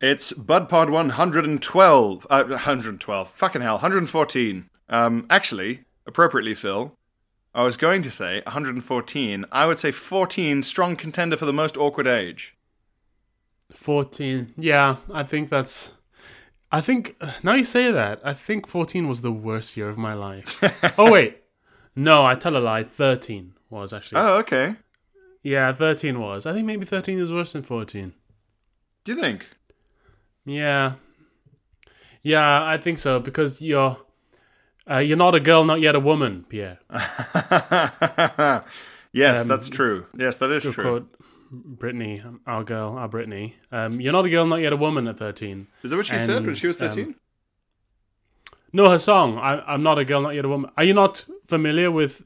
It's BudPod 112. Uh, 112. Fucking hell. 114. Um, actually, appropriately, Phil, I was going to say 114. I would say 14, strong contender for the most awkward age. 14. Yeah, I think that's. I think. Now you say that, I think 14 was the worst year of my life. oh, wait. No, I tell a lie. 13 was actually. Oh, okay. Yeah, 13 was. I think maybe 13 is worse than 14. Do you think? Yeah. Yeah, I think so because you're uh, you're not a girl, not yet a woman, Pierre. yes, Um, that's true. Yes, that is true. quote Britney, our girl, our Britney. Um, you're not a girl, not yet a woman at 13. Is that what she said when she was And, um, 13? No, her song. I, I'm not a girl, not yet a woman. Are you not familiar with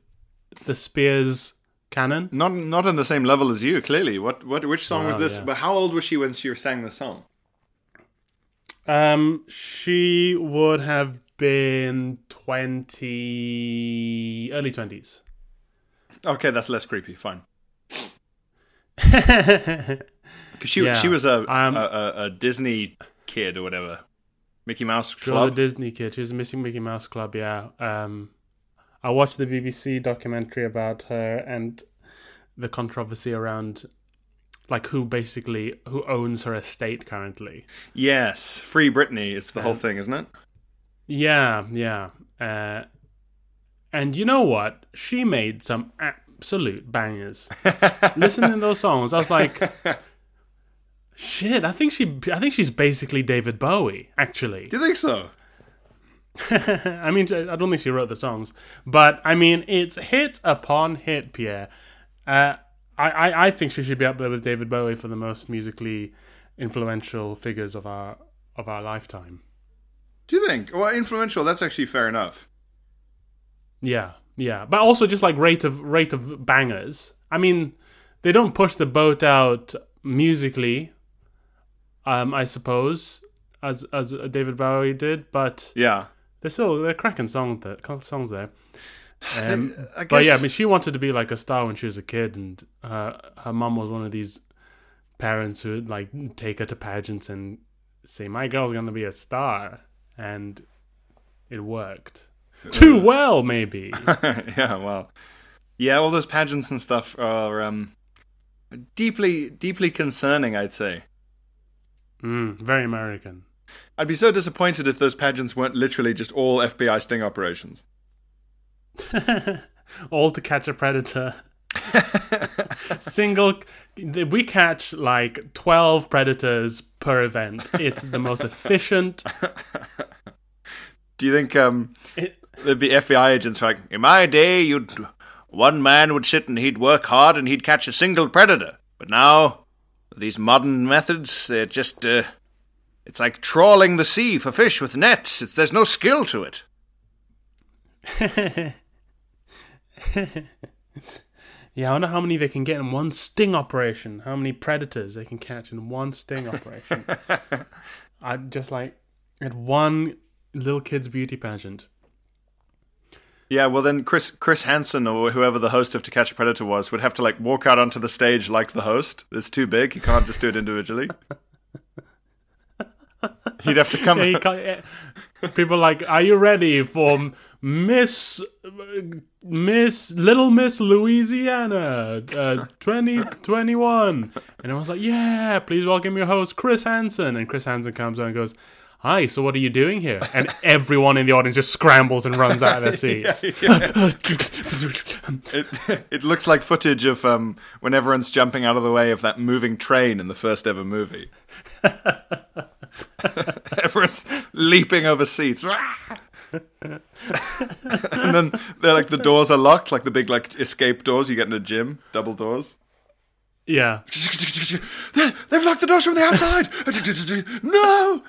the Spears canon? not not on the same level as you, clearly. What what which song was this? yeah. But how old was she when she sang the song? Um, she would have been 20, early 20s. Okay, that's less creepy. Fine. Because she Yeah, she was a, um, a, a a Disney kid or whatever, Mickey Mouse Club. She was a Disney kid. She was a missing Mickey Mouse Club. Yeah. Um, I watched the BBC documentary about her and the controversy around, like, who basically who owns her estate currently. Yes, Free Britney is the whole thing, isn't it? Yeah, yeah. Uh, and you know what? She made some absolute bangers. Listening to those songs, I was like, shit. I think she. I think she's basically David Bowie. Actually. Do you think so? I mean, I don't think she wrote the songs, but I mean, it's hit upon hit, Pierre. Uh, I, I, I think she should be up there with David Bowie for the most musically influential figures of our of our lifetime. Do you think? Well, influential. That's actually fair enough. Yeah, yeah, but also just like rate of rate of bangers. I mean, they don't push the boat out musically, um, I suppose, as as David Bowie did, but Yeah. they're still they're cracking songs there. Songs there. Um, I But yeah, I mean, she wanted to be like a star when she was a kid, and her her mum was one of these parents who would like take her to pageants and say, "My girl's gonna be a star," and it worked too well, maybe. yeah, well, yeah, all those pageants and stuff are um, deeply, deeply concerning. I'd say. mm, very American. I'd be so disappointed if those pageants weren't literally just all FBI sting operations. All to catch a predator. Single, we catch like twelve predators per event. It's the most efficient. Do you think um, It, there'd be FBI agents like, in my day, you'd one man would sit and he'd work hard and he'd catch a single predator, but now these modern methods, they're just uh, it's like trawling the sea for fish with nets. It's, there's no skill to it. Yeah, I wonder how many they can get in one sting operation. How many predators they can catch in one sting operation. I just like at one little kid's beauty pageant. Yeah, well then Chris Chris Hansen or whoever the host of To Catch a Predator was would have to like walk out onto the stage like the host. It's too big. You can't just do it individually. He'd have to come. Yeah, people are like, are you ready for Miss Miss Little Miss Louisiana uh, 2021? And I was like, yeah, please welcome your host Chris Hansen. And Chris Hansen comes on and goes. Hi, so what are you doing here? And everyone in the audience just scrambles and runs out of their seats. It, it looks like footage of um, when everyone's jumping out of the way of that moving train in the first ever movie. everyone's leaping over seats. and then they're like the doors are locked, like the big like escape doors you get in a gym, double doors. Yeah. They- They've locked the doors from the outside. no.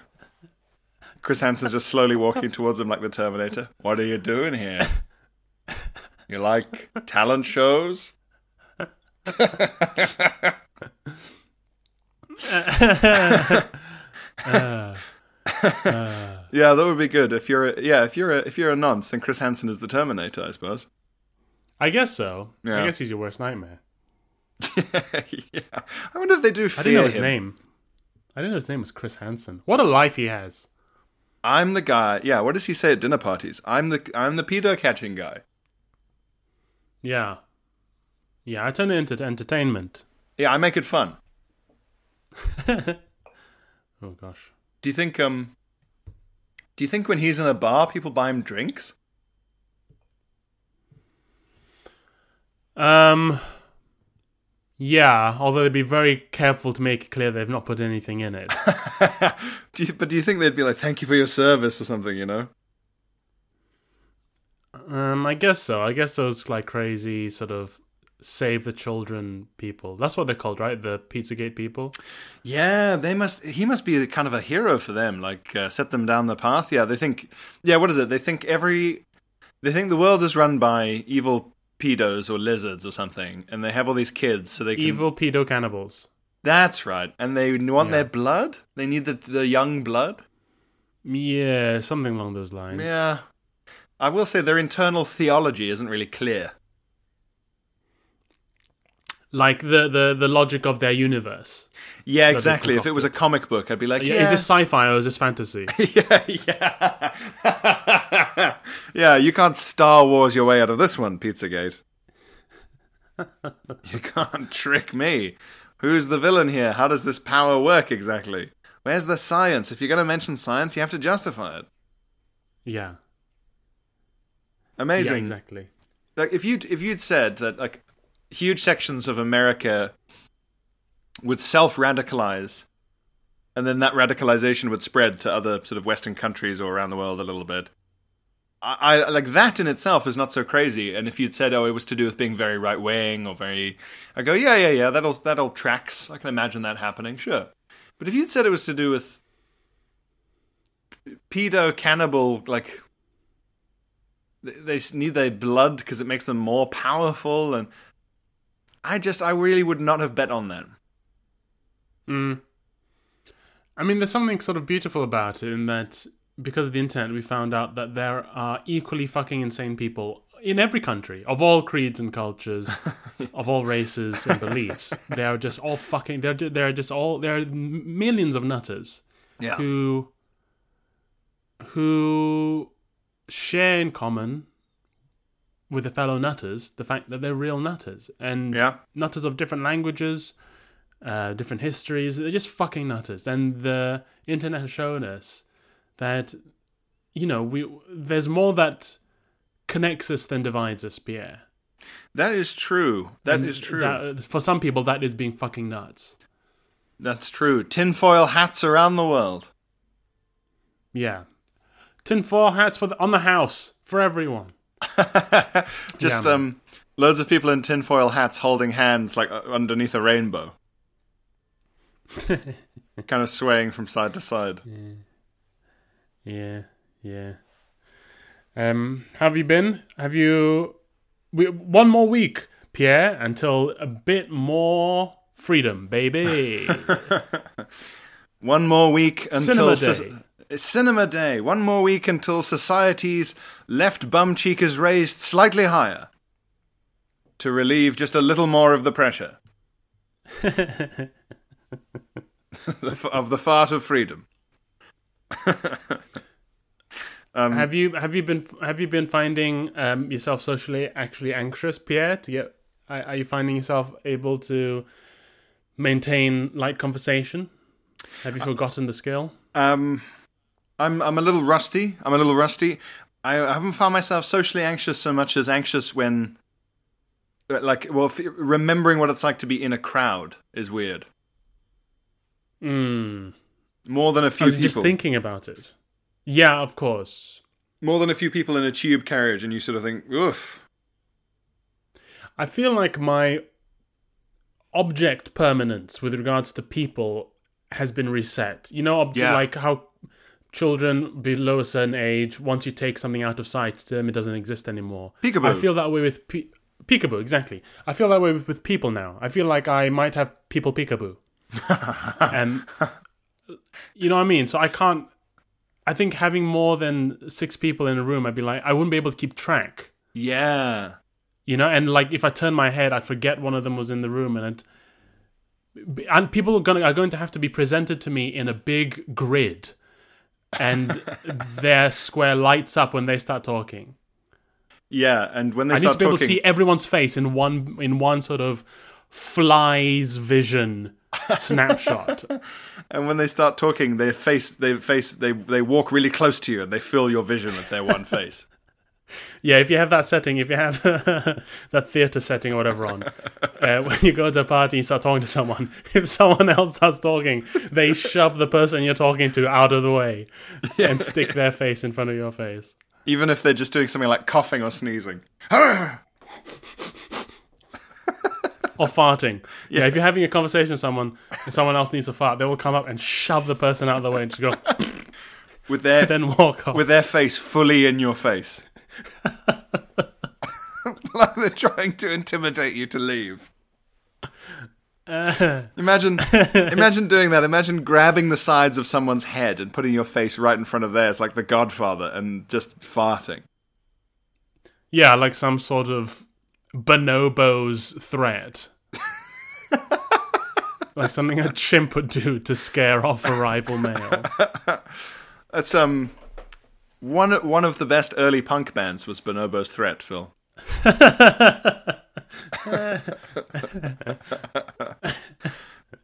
Chris Hansen's just slowly walking towards him like the Terminator. What are you doing here? You like talent shows? Uh, uh. yeah, that would be good. If you're a, yeah, if you're a, if you're a nonce, then Chris Hansen is the Terminator, I suppose. I guess so. Yeah. I guess he's your worst nightmare. yeah, I wonder if they do fear I didn't know his him. name. I didn't know his name was Chris Hansen. What a life he has. I'm the guy. Yeah, what does he say at dinner parties? I'm the I'm the pedo catching guy. Yeah. Yeah, I turn it into entertainment. Yeah, I make it fun. Oh gosh. Do you think um do you think when he's in a bar people buy him drinks? Um yeah, although they'd be very careful to make it clear they've not put anything in it. do you, but do you think they'd be like thank you for your service or something, you know? um, I guess so. I guess those like crazy sort of save the children people. That's what they're called, right? The Pizzagate people. Yeah, they must he must be kind of a hero for them, like uh, set them down the path. Yeah, they think Yeah, what is it? They think every they think the world is run by evil pedos or lizards or something and they have all these kids so they can Evil pedo cannibals. That's right. And they want Yeah. their blood? They need the the young blood? Yeah, something along those lines. Yeah. I will say their internal theology isn't really clear. Like the, the, the logic of their universe. Yeah, exactly. If it was a comic book, I'd be like, Yeah, Is this sci-fi or is this fantasy? yeah, yeah. yeah, you can't Star Wars your way out of this one, Pizzagate. you can't trick me. Who's the villain here? How does this power work exactly? Where's the science? If you're going to mention science, you have to justify it. yeah. Amazing. Yeah, exactly. like if you if you'd said that like huge sections of America would self radicalize, and then that radicalization would spread to other sort of Western countries or around the world a little bit. I, I like that in itself is not so crazy. And if you'd said, "Oh, it was to do with being very right wing or very," I go, "Yeah, yeah, yeah, that'll that'll tracks. I can imagine that happening, sure." But if you'd said it was to do with pedo cannibal, like they need their blood because it makes them more powerful and i just i really would not have bet on that Mm. I mean, there's something sort of beautiful about it in that because of the internet, we found out that there are equally fucking insane people in every country of all creeds and cultures, of all races and beliefs. They are just all fucking. They're they're just all. There are millions of nutters yeah who who share in common with the fellow nutters the fact that they're real nutters and Yeah. nutters of different languages, uh, different histories. They're just fucking nutters, and the internet has shown us that you know we there's more that connects us than divides us, Pierre. that is true That And is true that- for some people, that is being fucking nuts. that's true tinfoil hats around the world Yeah, tinfoil hats for the, on the house for everyone. just Yeah, um loads of people in tinfoil hats holding hands like uh, underneath a rainbow kind of swaying from side to side Yeah, yeah. Um, have you been? Have you? We, one more week, Pierre, until a bit more freedom, baby. one more week until Cinema day. It's cinema day. One more week until society's left bum cheek is raised slightly higher to relieve just a little more of the pressure of the fart of freedom. have you? Have you been? Have you been finding um, yourself socially actually anxious, Pierre? To get? Are, are you finding yourself able to maintain light conversation? Have you forgotten the skill? Um, I'm I'm a little rusty. I'm a little rusty. I haven't found myself socially anxious so much as anxious when, like, well, f- remembering what it's like to be in a crowd is weird. Mm. More than a I few was people. just thinking about it. Yeah, of course. More than a few people in a tube carriage, and you sort of think, oof. I feel like my object permanence with regards to people has been reset. You know, Yeah. like how children below a certain age, once you take something out of sight, to them it doesn't exist anymore. Peekaboo. I feel that way with pe- peekaboo. Exactly. I feel that way with, with people now. I feel like I might have people peekaboo, and um, you know what I mean. So I can't. I think having more than six people in a room, I'd be like, I wouldn't be able to keep track. Yeah. You know, and like if I turn my head, I'd forget one of them was in the room, and it, and people are going are going to have to be presented to me in a big grid, and their square lights up when they start talking. Yeah, and when they I need start to be able to talking, see everyone's face in one in one sort of fly's vision snapshot. and when they start talking, they face, they face, they they walk really close to you, and they fill your vision with their one face. Yeah, if you have that setting, if you have that theater setting or whatever on, uh, when you go to a party and start talking to someone, if someone else starts talking, they shove the person you're talking to out of the way and stick their face in front of your face. Even if they're just doing something like coughing or sneezing. Or farting. Yeah. if you're having a conversation with someone and someone else needs to fart, they will come up and shove the person out of the way and just go, with their then walk off. with their face fully in your face. like they're trying to intimidate you to leave. imagine imagine doing that. Imagine grabbing the sides of someone's head and putting your face right in front of theirs like the Godfather and just farting. yeah, like some sort of bonobo's threat. like something a chimp would do to scare off a rival male. That's um one one of the best early punk bands was Bonobo's Threat, Phil.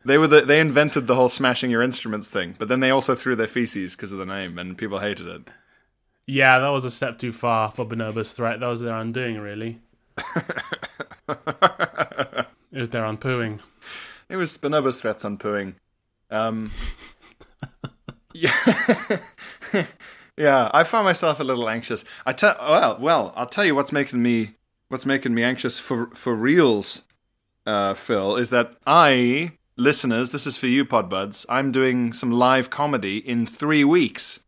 they were the, they invented the whole smashing your instruments thing, but then they also threw their feces because of the name, and people hated it. Yeah, that was a step too far for Bonobo's threat. That was their undoing, really. it was their unpooing. It was Bonobo's threats on pooing. Um, yeah, yeah. I found myself a little anxious. I tell well, well. I'll tell you what's making me what's making me anxious for for reals, uh, Phil, is that I listeners. This is for you, Podbuds. I'm doing some live comedy in three weeks.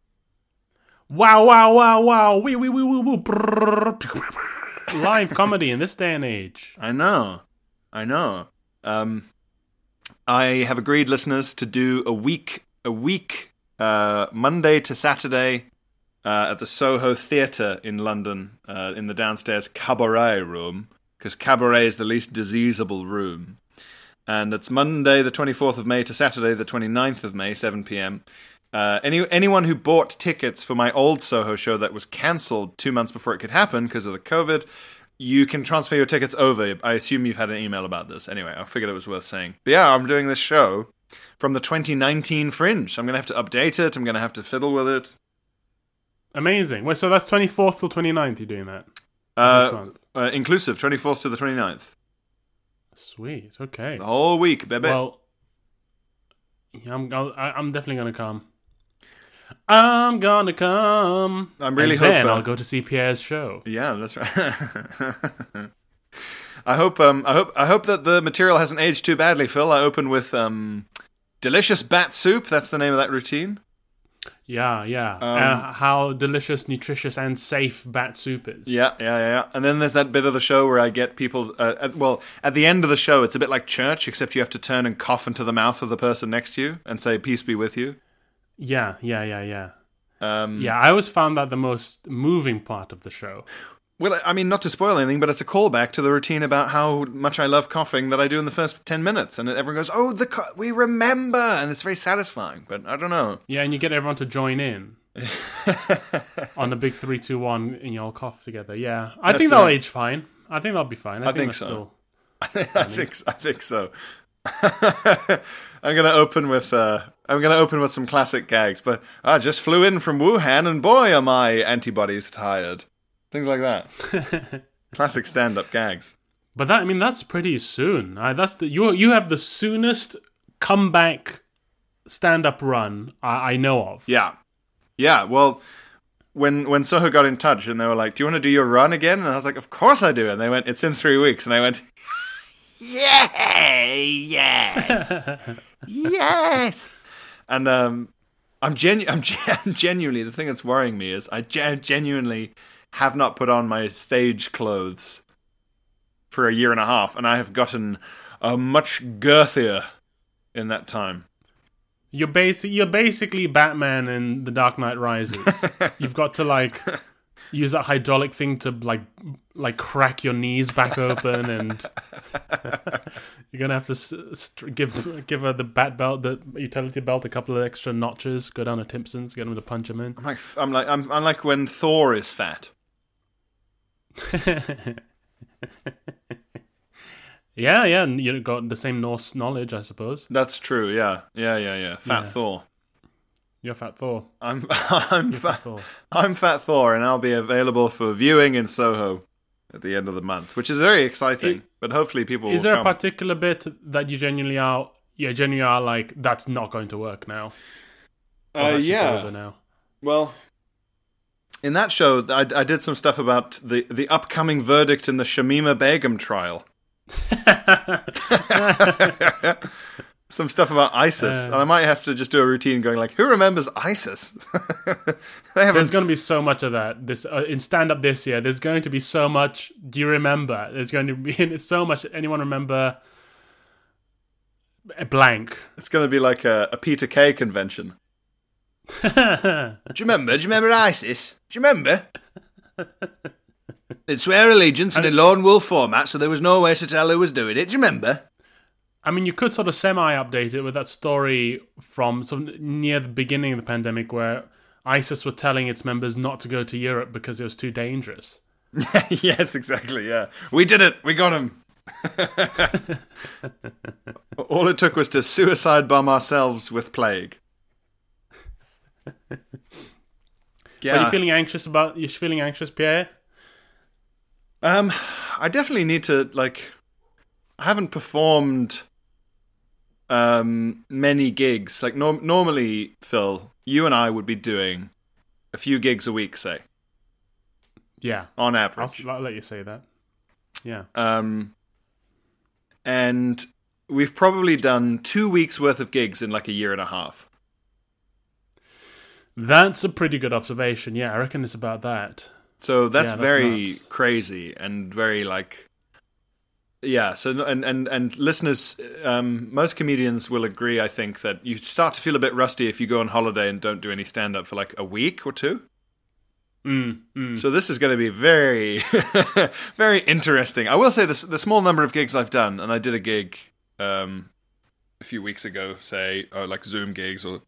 Wow, wow, wow, wow. Wee, wee, wee, wee, wee. Live comedy in this day and age. I know, I know. Um, I have agreed, listeners, to do a week, a week, uh, Monday to Saturday, uh, at the Soho Theatre in London, uh, in the downstairs cabaret room, because cabaret is the least diseasable room. And it's Monday, the 24th of May, to Saturday, the 29th of May, 7 p.m. Uh, any anyone who bought tickets for my old Soho show that was cancelled two months before it could happen because of the COVID, you can transfer your tickets over. I assume you've had an email about this. Anyway, I figured it was worth saying. But yeah, I'm doing this show from the 2019 Fringe. I'm going to have to update it. I'm going to have to fiddle with it. Amazing. Wait, so that's 24th till 29th you're doing that? Uh, this month. uh, inclusive, 24th to the 29th. Sweet. Okay. The whole week, baby. Well, yeah, I'm, I'll, I'm definitely going to come. I'm gonna come. I'm really and then hoping- I'll go to see Pierre's show. Yeah, that's right. I hope um I hope I hope that the material hasn't aged too badly, Phil. I open with um delicious bat soup. That's the name of that routine. Yeah, yeah. Um, uh, how delicious, nutritious, and safe bat soup is. Yeah, yeah, yeah, yeah. And then there's that bit of the show where I get people. Uh, at, well, at the end of the show, it's a bit like church, except you have to turn and cough into the mouth of the person next to you and say "Peace be with you." yeah, yeah, yeah, yeah. Um, Yeah, I always found that the most moving part of the show. Well, I mean, not to spoil anything, but it's a callback to the routine about how much I love coughing that I do in the first ten minutes, and everyone goes, "Oh, the co- we remember," and it's very satisfying. But I don't know. Yeah, and you get everyone to join in on the big three, two, one, and you all cough together. Yeah, I That's think that'll right. age fine. I think that'll be fine. I, I think that's so. Still... I think I think so. I'm gonna open with uh, I'm gonna open with some classic gags, but I just flew in from Wuhan, and boy, are my antibodies tired. Things like that. classic stand-up gags. But that, I mean, that's pretty soon. I, that's the you. You have the soonest comeback stand-up run I, I know of. Yeah, yeah. Well, when when Soho got in touch and they were like, "Do you want to do your run again?" and I was like, "Of course I do." And they went, "It's in three weeks," and I went, yeah, yes, yes. And um, I'm genu- I'm gen- genuinely the thing that's worrying me is I gen- genuinely have not put on my stage clothes for a year and a half, and I have gotten uh, much girthier in that time. You're basic. You're basically Batman in The Dark Knight Rises. You've got to like use that hydraulic thing to like like crack your knees back open, and you're gonna have to st- give give her the bat belt, the utility belt, a couple of extra notches. Go down to Timpson's, get him to punch him in. I'm like I'm like I'm, I'm like when Thor is fat. Yeah, yeah, and you got the same Norse knowledge, I suppose. That's true. Yeah, yeah, yeah, yeah. Fat Yeah. Thor. You're Fat Thor. I'm I'm You're Fat Thor. I'm Fat Thor, and I'll be available for viewing in Soho at the end of the month, which is very exciting. It- but hopefully, people Is there a particular bit that you genuinely are? You genuinely are like that's not going to work now. Uh, yeah. over now. Well, in that show, I, I did some stuff about the the upcoming verdict in the Shamima Begum trial. some stuff about ISIS, Uh. and I might have to just do a routine going like, "Who remembers ISIS?" There's going to be so much of that. This uh, in stand up this year. There's going to be so much. Do you remember? There's going to be so much. Anyone remember? A blank. It's going to be like a, a Peter Kay convention. Do you remember? Do you remember ISIS? Do you remember? They'd swear allegiance in a lone wolf format, so there was no way to tell who was doing it. Do you remember? I mean, you could sort of semi-update it with that story from sort of near the beginning of the pandemic, where ISIS were telling its members not to go to Europe because it was too dangerous. yes, exactly. Yeah, we did it. We got him. All it took was to suicide bomb ourselves with plague. Yeah, Are you feeling anxious about? You're feeling anxious, Pierre? Um, I definitely need to like. I haven't performed um many gigs. Like norm- normally, Phil, you and I would be doing a few gigs a week, say Yeah, on I'll, average. I'll let you say that. Yeah. Um, and we've probably done two weeks worth of gigs in like a year and a half. That's a pretty good observation. Yeah, I reckon it's about that. So that's, Yeah, that's very nuts. crazy and very like yeah so and and and listeners um most comedians will agree i think that you start to feel a bit rusty if you go on holiday and don't do any stand up for like a week or two Mm, mm. so this is going to be very very interesting i will say this the small number of gigs i've done and i did a gig um a few weeks ago say or like zoom gigs or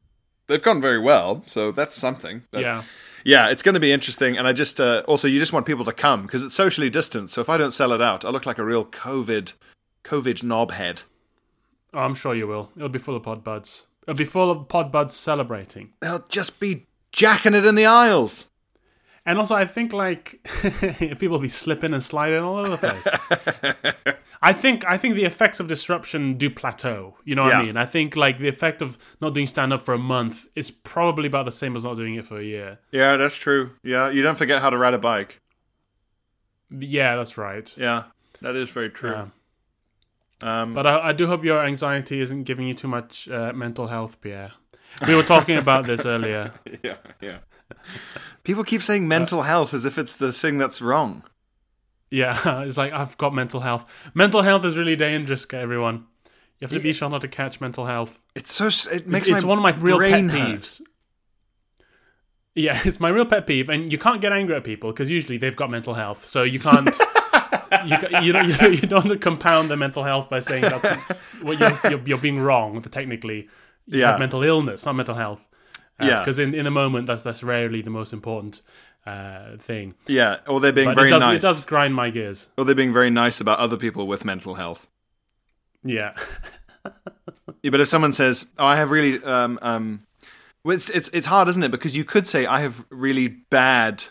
they've gone very well so that's something That- yeah. yeah, it's going to be interesting, and I just uh, also you just want people to come because it's socially distanced. So if I don't sell it out, I look like a real COVID, COVID knobhead. Oh, I'm sure you will. It'll be full of pod buds. It'll be full of pod buds celebrating. They'll just be jacking it in the aisles. And also, I think like people be slipping and sliding all over the place. I think I think the effects of disruption do plateau. You know what Yeah. I mean? I think like the effect of not doing stand up for a month is probably about the same as not doing it for a year. Yeah, that's true. Yeah, you don't forget how to ride a bike. Yeah, that's right. Yeah, that is very true. Yeah. Um, But I, I do hope your anxiety isn't giving you too much uh, mental health, Pierre. We were talking about this earlier. yeah, yeah. People keep saying mental uh, health as if it's the thing that's wrong. Yeah, it's like I've got mental health. Mental health is really dangerous, everyone. You have to be sure not to catch mental health. It's so. It makes it's one of my real pet hurt. peeves. Yeah, it's my real pet peeve, and you can't get angry at people because usually they've got mental health, so you can't. you, you don't. You, you don't compound their mental health by saying that's what you're, you're, you're being wrong. Technically, you Yeah. have mental illness, not mental health. Yeah. because in, in the moment, that's that's rarely the most important uh, thing. Yeah, or they're being But very it does nice. it does grind my gears. Or they're being very nice about other people with mental health. Yeah, Yeah, but if someone says, "Oh, I have really," um, um, well, it's it's it's hard, isn't it? Because you could say, "I have really bad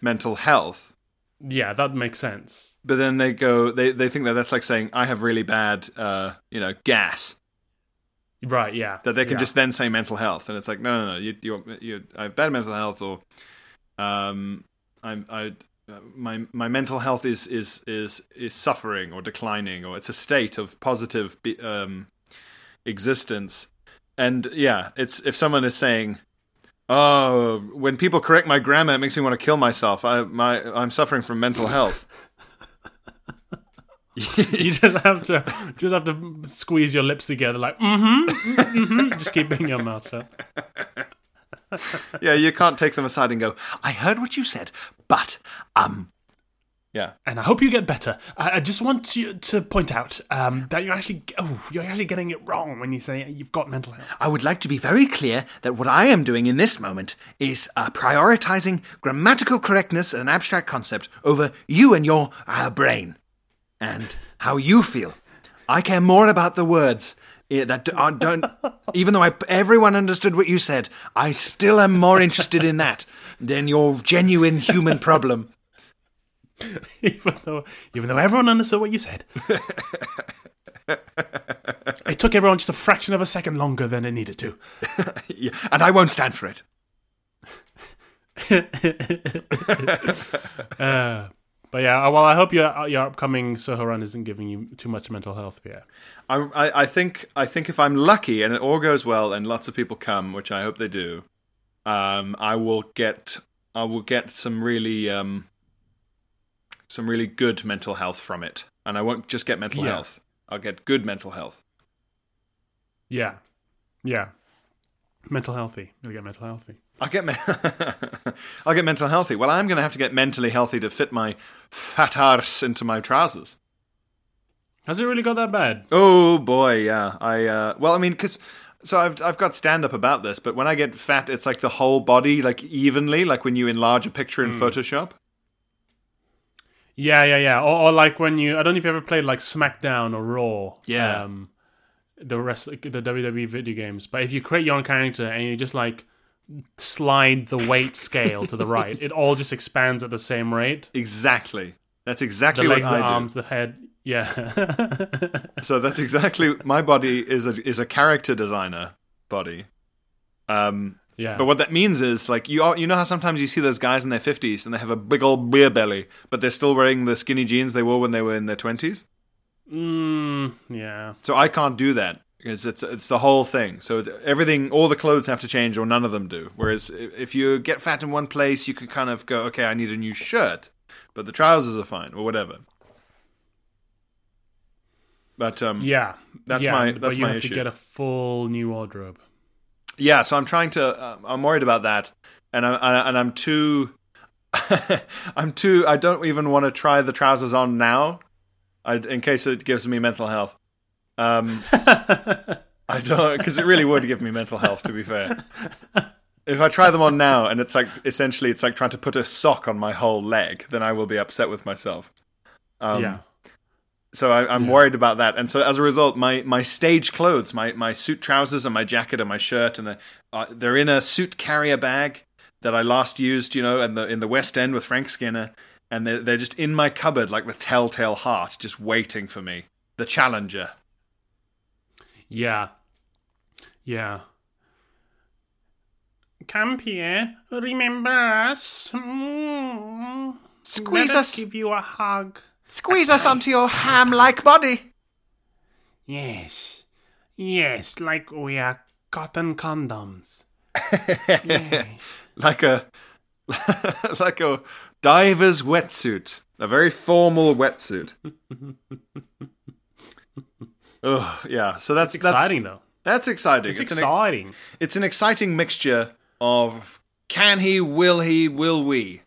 mental health," yeah, that makes sense. but then they go, they they think that that's like saying, "I have really bad," uh, you know, gas. Right? Yeah, That they can Yeah. just then say mental health, and it's like, no, no, no, you you you, I have bad mental health, or um, I'm I my my mental health is is is is suffering or declining or it's a state of positive um, existence. And yeah, it's if someone is saying, "Oh, when people correct my grammar, it makes me want to kill myself." I my I'm suffering from mental health. you just have to just have to squeeze your lips together like mm-hmm, mm-hmm. just keeping your mouth shut. yeah, you can't take them aside and go, "I heard what you said, but um." Yeah, And I hope you get better. I, I just want to to point out um, that you're actually oh you're actually getting it wrong when you say you've got mental health. I would like to be very clear that what I am doing in this moment is uh, prioritizing grammatical correctness as an abstract concept over you and your uh, brain and how you feel. I care more about the words that d- aren't- don't. Even though I, everyone understood what you said, I still am more interested in that than your genuine human problem. even though even though everyone understood what you said. it took everyone just a fraction of a second longer than it needed to. Yeah, and I won't stand for it. Uh, but yeah, well, I hope your your upcoming Soho run isn't giving you too much mental health, Pierre. I, I, I think I think if I'm lucky and it all goes well and lots of people come, which I hope they do, um, I will get I will get some really um, some really good mental health from it, and I won't just get mental Yeah. health. I'll get good mental health. Yeah, yeah. Mental healthy. You'll get mental healthy. I'll get me- I'll get mental healthy. Well, I'm going to have to get mentally healthy to fit my fat arse into my trousers. Has it really got that bad? Oh boy, yeah. I uh, well, I mean, because so I've I've got stand up about this, but when I get fat, it's like the whole body, like evenly, like when you enlarge a picture in Photoshop. Yeah, yeah, yeah. Or, or like when you, I don't know if you ever played like SmackDown or Raw. Yeah. Um, the rest, the WWE video games. But if you create your own character and you just like slide the weight scale to the right, it all just expands at the same rate. Exactly. That's The exactly legs, what the I do. arms, the head. Yeah. So that's exactly my body is a is a character designer body. Um, yeah. but what that means is like you are, you know how sometimes you see those guys in their fifties and they have a big old beer belly, but they're still wearing the skinny jeans they wore when they were in their twenties. Mm, yeah. So I can't do that because it's it's the whole thing. So everything, all the clothes have to change, or none of them do. Whereas if you get fat in one place, you can kind of go, okay, I need a new shirt, but the trousers are fine, or whatever. But um, Yeah. That's yeah, my- but that's you my have issue. to get a full new wardrobe. yeah. So I'm trying to. Uh, I'm worried about that, and I'm I, and I'm too. I'm too. I don't even want to try the trousers on now, I, in case it gives me mental health. Um, I don't because it really would give me mental health. To be fair, if I try them on now and it's like essentially it's like trying to put a sock on my whole leg, then I will be upset with myself. Um, yeah. So I, I'm worried about that, and so as a result, my my stage clothes, my my suit trousers and my jacket and my shirt, and the, uh, they're in a suit carrier bag that I last used, you know, in the in the West End with Frank Skinner, and they're they're just in my cupboard like the telltale heart, just waiting for me, the challenger. Yeah. Yeah. Come here. Remember us? Mm. Squeeze Let us. give you a hug. Squeeze us onto your ham-like body. Yes. Yes, like we are cotton condoms. yes. like a like a diver's wetsuit, a very formal wetsuit. Oh yeah, so that's It's exciting, That's, though. that's exciting. It's, an, exciting. it's an exciting mixture of can he, will he, will we?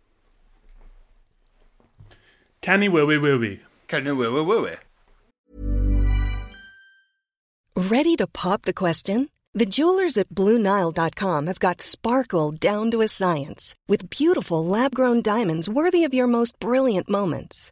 Can he, will we, will we? Can he, will we, will we? Ready to pop the question? The jewelers at BlueNile.com have got sparkle down to a science with beautiful lab grown diamonds worthy of your most brilliant moments.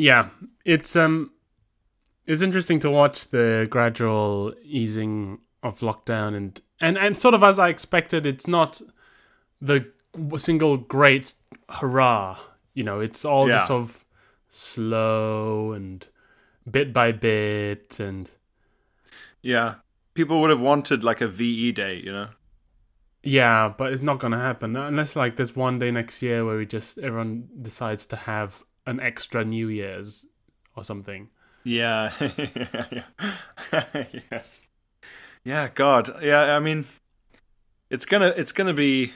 yeah. It's um, it's interesting to watch the gradual easing of lockdown and and and sort of as I expected. It's not the single great hurrah. You know, it's all Yeah. just sort of slow and bit by bit and Yeah. People would have wanted like a VE day, you know? Yeah, but it's not gonna happen unless like there's one day next year where we just everyone decides to have an extra New Year's or something. Yeah. yes. Yeah, God. Yeah, I mean it's gonna it's gonna be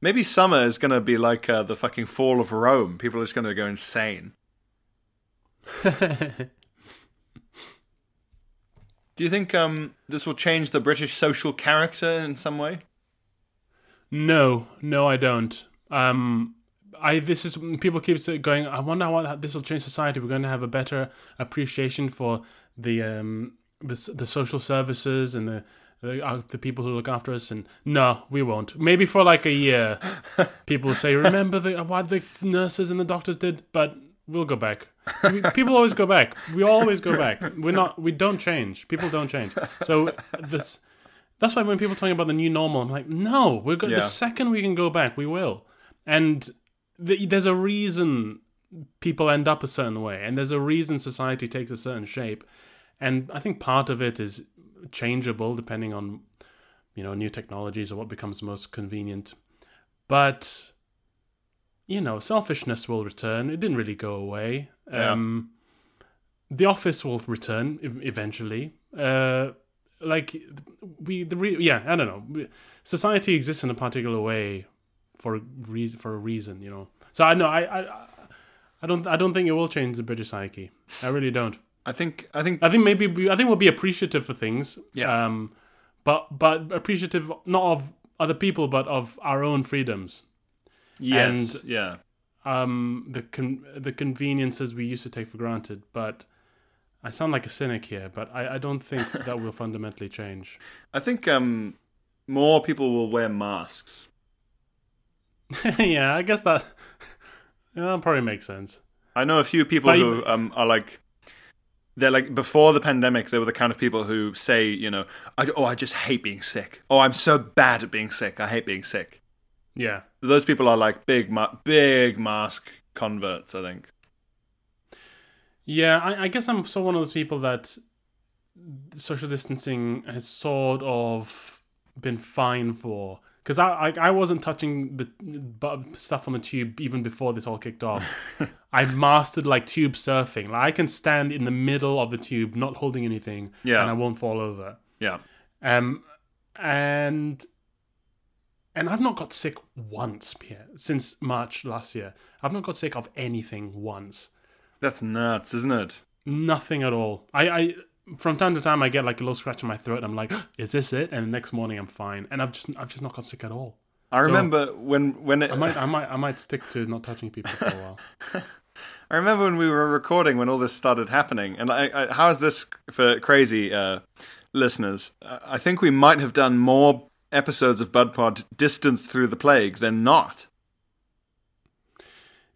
maybe summer is gonna be like uh, the fucking fall of Rome. People are just gonna go insane. Do you think um this will change the British social character in some way? no, no, I don't. Um, I this is people keep going. I wonder how this will change society. We're going to have a better appreciation for the um the the social services and the. The, uh, the people who look after us and no we won't maybe for like a year people will say remember the what the nurses and the doctors did but we'll go back we, people always go back we always go back we're not we don't change people don't change so this that's why when people are talking about the new normal i'm like no we're go- Yeah. the second we can go back we will and there's a reason people end up a certain way and there's a reason society takes a certain shape and i think part of it is changeable depending on you know new technologies or what becomes most convenient. But you know selfishness will return. It didn't really go away. Yeah. um the office will return eventually. Uh like we the re- yeah i don't know. Society exists in a particular way for a reason for a reason you know so i know i i i don't i don't think it will change the british psyche i really don't I think I think I think maybe we, I think we'll be appreciative for things. Yeah. Um, but but appreciative not of other people, but of our own freedoms. yes, and- yeah. Um, the con- the conveniences we used to take for granted. But I sound like a cynic here, but I, I don't think that will fundamentally change. I think um more people will wear masks. yeah, I guess that yeah, that probably makes sense. I know a few people But who um, are like, they're like before the pandemic, they were the kind of people who say, you know, I, oh, I just hate being sick. Oh, I'm so bad at being sick. I hate being sick. Yeah. Those people are like big, ma- big mask converts. I think. Yeah, I, I guess I'm so one of those people that social distancing has sort of been fine for. Because I, I I wasn't touching the stuff on the tube even before this all kicked off. I mastered like tube surfing. Like I can stand in the middle of the tube, not holding anything, Yeah. and I won't fall over. Yeah. Um, and and I've not got sick once, Pierre, since March last year. I've not got sick of anything once That's nuts, isn't it? nothing at all. I, I from time to time I get like a little scratch in my throat. And I'm like, is this it? And the next morning I'm fine, and I've just I've just not got sick at all. I So- remember when when it, I might I might I might stick to not touching people for a while. I remember when we were recording when all this started happening, and I, I, how is this for crazy uh, listeners? I think we might have done more episodes of Bud Pod distanced through the plague than not.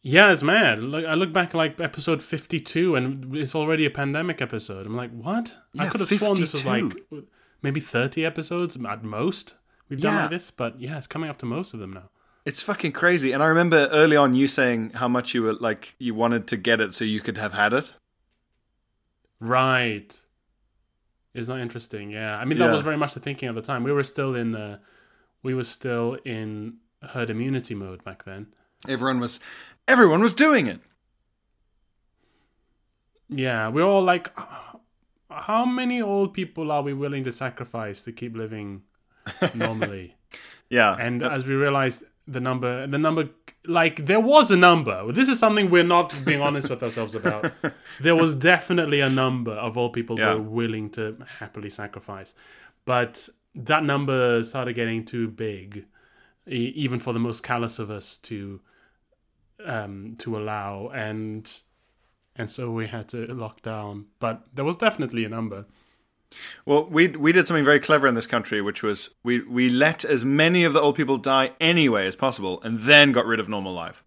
Yeah, it's mad. Look, I look back like episode 52, and it's already a pandemic episode. I'm like, what? I could have sworn this was like maybe 30 episodes at most. We've done Yeah. like this, but yeah, it's coming up to most of them now. It's fucking crazy. And I remember early on you saying how much you were like you wanted to get it so you could have had it. Right. Isn't that interesting? Yeah. I mean, that Yeah. was very much the thinking at the time. We were still in, uh, we were still in herd immunity mode back then. Everyone was everyone was doing it. Yeah, we're all like, "Ah, how many old people are we willing to sacrifice to keep living normally? Yeah. and as we realized, the number the number like there was a number this is something we're not being honest with ourselves about there was definitely a number of old people Yeah. who were willing to happily sacrifice but that number started getting too big e- even for the most callous of us to um to allow and and so we had to lock down but there was definitely a number Well, we we did something very clever in this country, which was we we let as many of the old people die anyway as possible, and then got rid of normal life.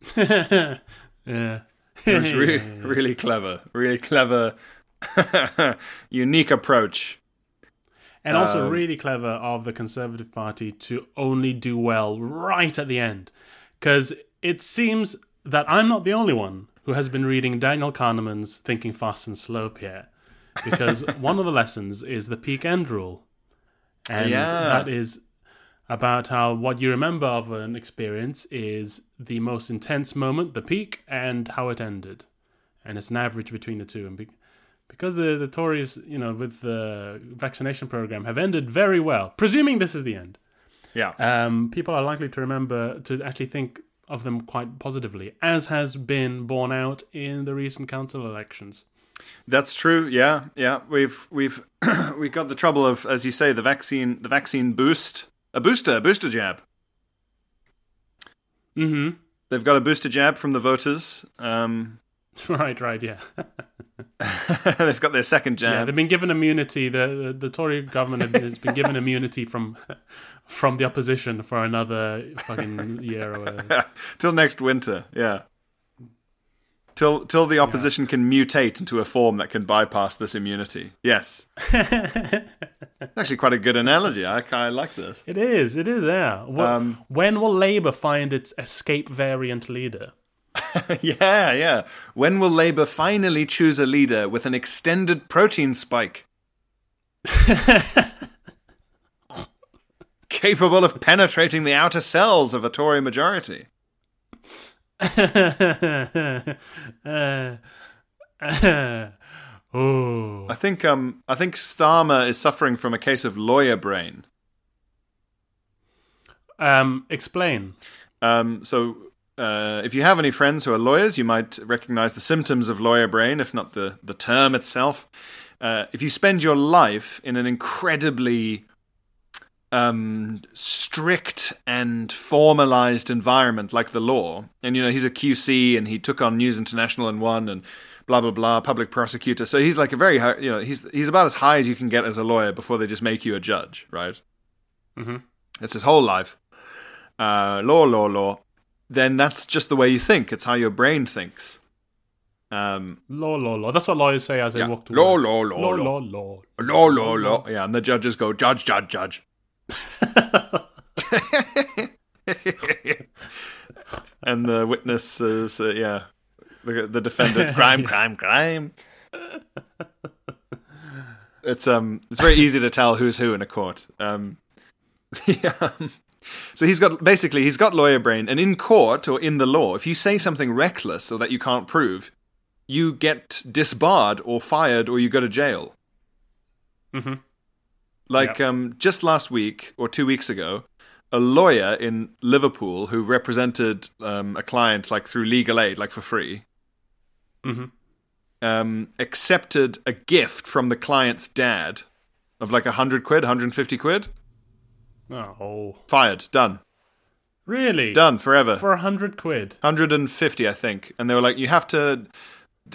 yeah It was really really clever, really clever, unique approach. And also Um, really clever of the Conservative Party to only do well right at the end. Because it seems that I'm not the only one who has been reading Daniel Kahneman's Thinking Fast and Slow, Pierre. Because one of the lessons is the peak end rule. And Yeah. that is about how what you remember of an experience is the most intense moment, the peak, and how it ended. And it's an average between the two. And be- because the, the Tories, you know, with the vaccination program have ended very well, presuming this is the end, Yeah, um, people are likely to remember to actually think of them quite positively, as has been borne out in the recent council elections. that's true. Yeah, yeah. We've we've we got the trouble of, as you say, the vaccine the vaccine boost, a booster, a booster jab. Mm-hmm. They've got a booster jab from the voters. Um, Right, right, yeah. they've got their second Yeah, jab. they've been given immunity. The, the the Tory government has been given immunity from from the opposition for another fucking year or whatever. till next winter. Yeah. Till till the opposition can mutate into a form that can bypass this immunity. Yes. Actually, quite a good analogy. I, I like this. It is, it is, yeah. Wh- Um, when will Labour find its escape variant leader? yeah, yeah. When will Labour finally choose a leader with an extended protein spike? Capable of penetrating the outer cells of a Tory majority. oh, I think um I think Starmer is suffering from a case of lawyer brain. um, explain. Um, so, uh, if you have any friends who are lawyers, you might recognize the symptoms of lawyer brain, if not the, the term itself. Uh, if you spend your life in an incredibly um, strict and formalized environment like the law, and you know, he's a QC and he took on News International and won, and blah blah blah, public prosecutor. So he's like a very high, you know, he's he's about as high as you can get as a lawyer before they just make you a judge, right? Mhm. It's his whole life uh, law, law, law, then that's just the way you think. It's how your brain thinks. Um, Law, law, law. That's what lawyers say as they Yeah. walk to Law, law, law, law, law. law, law. law, law. Yeah, and the judges go, judge, judge, judge. and the witness is, uh, yeah, the, the defendant, crime, crime, crime. It's um, it's very easy to tell who's who in a court. Um, yeah. So he's got basically he's got lawyer brain, and in court or in the law, if you say something reckless or that you can't prove, you get disbarred or fired or you go to jail. Mhm. Like Yep. um, just last week or two weeks ago, a lawyer in Liverpool who represented um, a client like through legal aid, like for free, Mhm. um, accepted a gift from the client's dad of like a hundred quid, 150 quid. Oh, Fired, done, really? done forever. for a hundred quid. 150 i think. And they were like you have to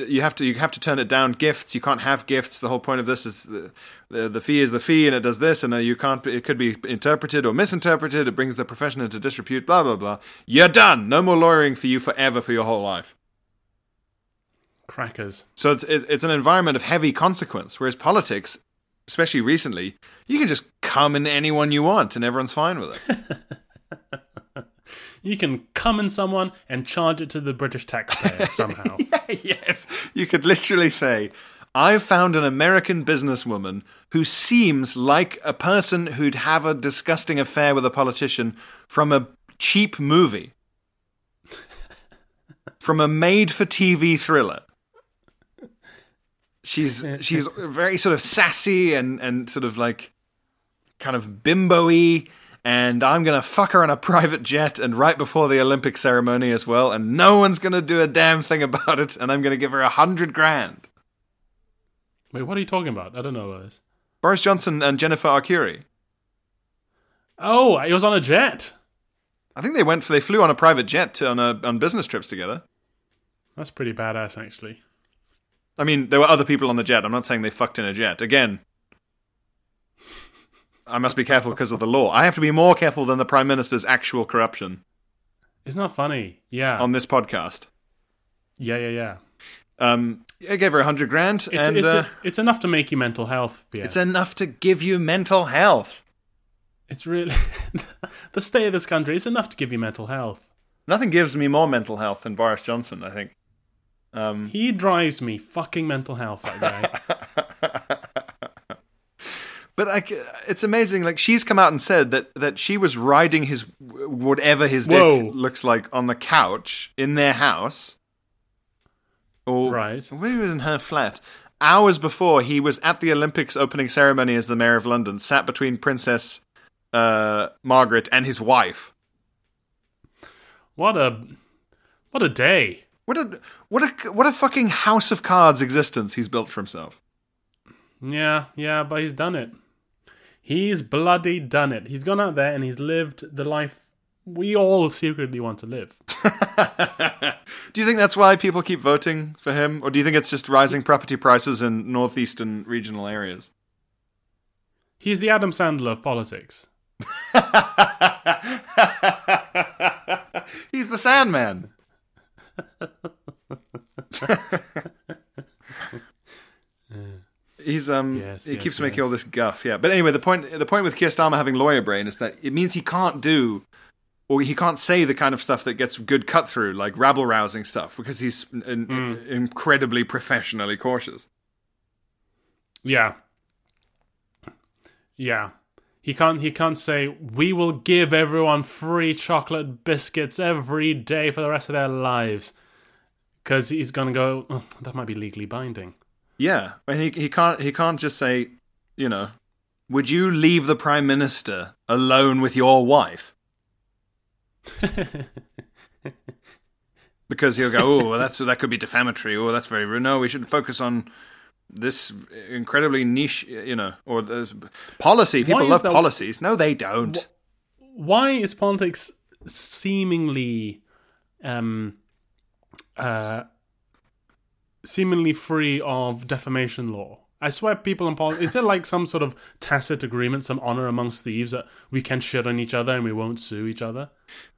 you have to you have to turn it down. Gifts you can't have gifts. The whole point of this is the the, the fee is the fee and it does this and uh, you can't it could be interpreted or misinterpreted. It brings the profession into disrepute blah blah blah. You're done. No more lawyering for you forever for your whole life. Crackers. so it's it's it's an environment of heavy consequence whereas politics especially recently you can just come in anyone you want and everyone's fine with it You can come in someone and charge it to the British taxpayer somehow. yes, you could literally say, I've found an American businesswoman who seems like a person who'd have a disgusting affair with a politician from a cheap movie, from a made for TV thriller. She's she's very sort of sassy and, and sort of like kind of bimbo-y and I'm gonna fuck her on a private jet and right before the Olympic ceremony as well, and no one's gonna do a damn thing about it, and I'm gonna give her a hundred grand. Wait, what are you talking about? I don't know what this. Boris Johnson and Jennifer Arcuri. Oh, it was on a jet. I think they went for they flew on a private jet to, on a on business trips together. That's pretty badass, actually. I mean, there were other people on the jet. I'm not saying they fucked in a jet. Again, I must be careful because of the law. I have to be more careful than the prime minister's actual corruption Isn't that funny? Yeah. on this podcast. yeah, yeah, yeah. Um, I gave her a hundred grand, It's, and it's, uh, it's enough to make you mental health, Pierre. it's enough to give you mental health. It's really the state of this country. It's enough to give you mental health. Nothing gives me more mental health than Boris Johnson. I think. Um, He drives me fucking mental health. That guy. But I c it's amazing. Like she's come out and said that that she was riding his whatever his dick Whoa. looks like on the couch in their house, or Right. maybe it was in her flat. Hours before he was at the Olympics opening ceremony as the mayor of London, sat between Princess uh, Margaret and his wife. what a what a day. What a what a what a fucking house of cards existence he's built for himself. Yeah, yeah, but he's done it. He's bloody done it. He's gone out there and he's lived the life we all secretly want to live. do you think that's why people keep voting for him, or do you think it's just rising property prices in northeastern regional areas? He's the Adam Sandler of politics. He's the Sandman. He's um Yes, he yes, keeps making all this guff, yeah. But anyway, the point the point with Keir Starmer having lawyer brain is that it means he can't do or he can't say the kind of stuff that gets good cut through, like rabble rousing stuff, because he's in, Hmm. incredibly professionally cautious. Yeah. Yeah. He can't he can't say we will give everyone free chocolate biscuits every day for the rest of their lives. Cuz he's going to go "Oh, that might be legally binding. Yeah, and he he can't he can't just say, you know, would you leave the prime minister alone with your wife? because he'll go, oh, well, that's that could be defamatory. Oh, that's very rude. No, we should focus on this incredibly niche, you know, or policy. People love that- policies. No, they don't. Why is politics seemingly um uh seemingly free of defamation law? I swear people in politics is there like some sort of tacit agreement, some honor amongst thieves that we can shit on each other and we won't sue each other?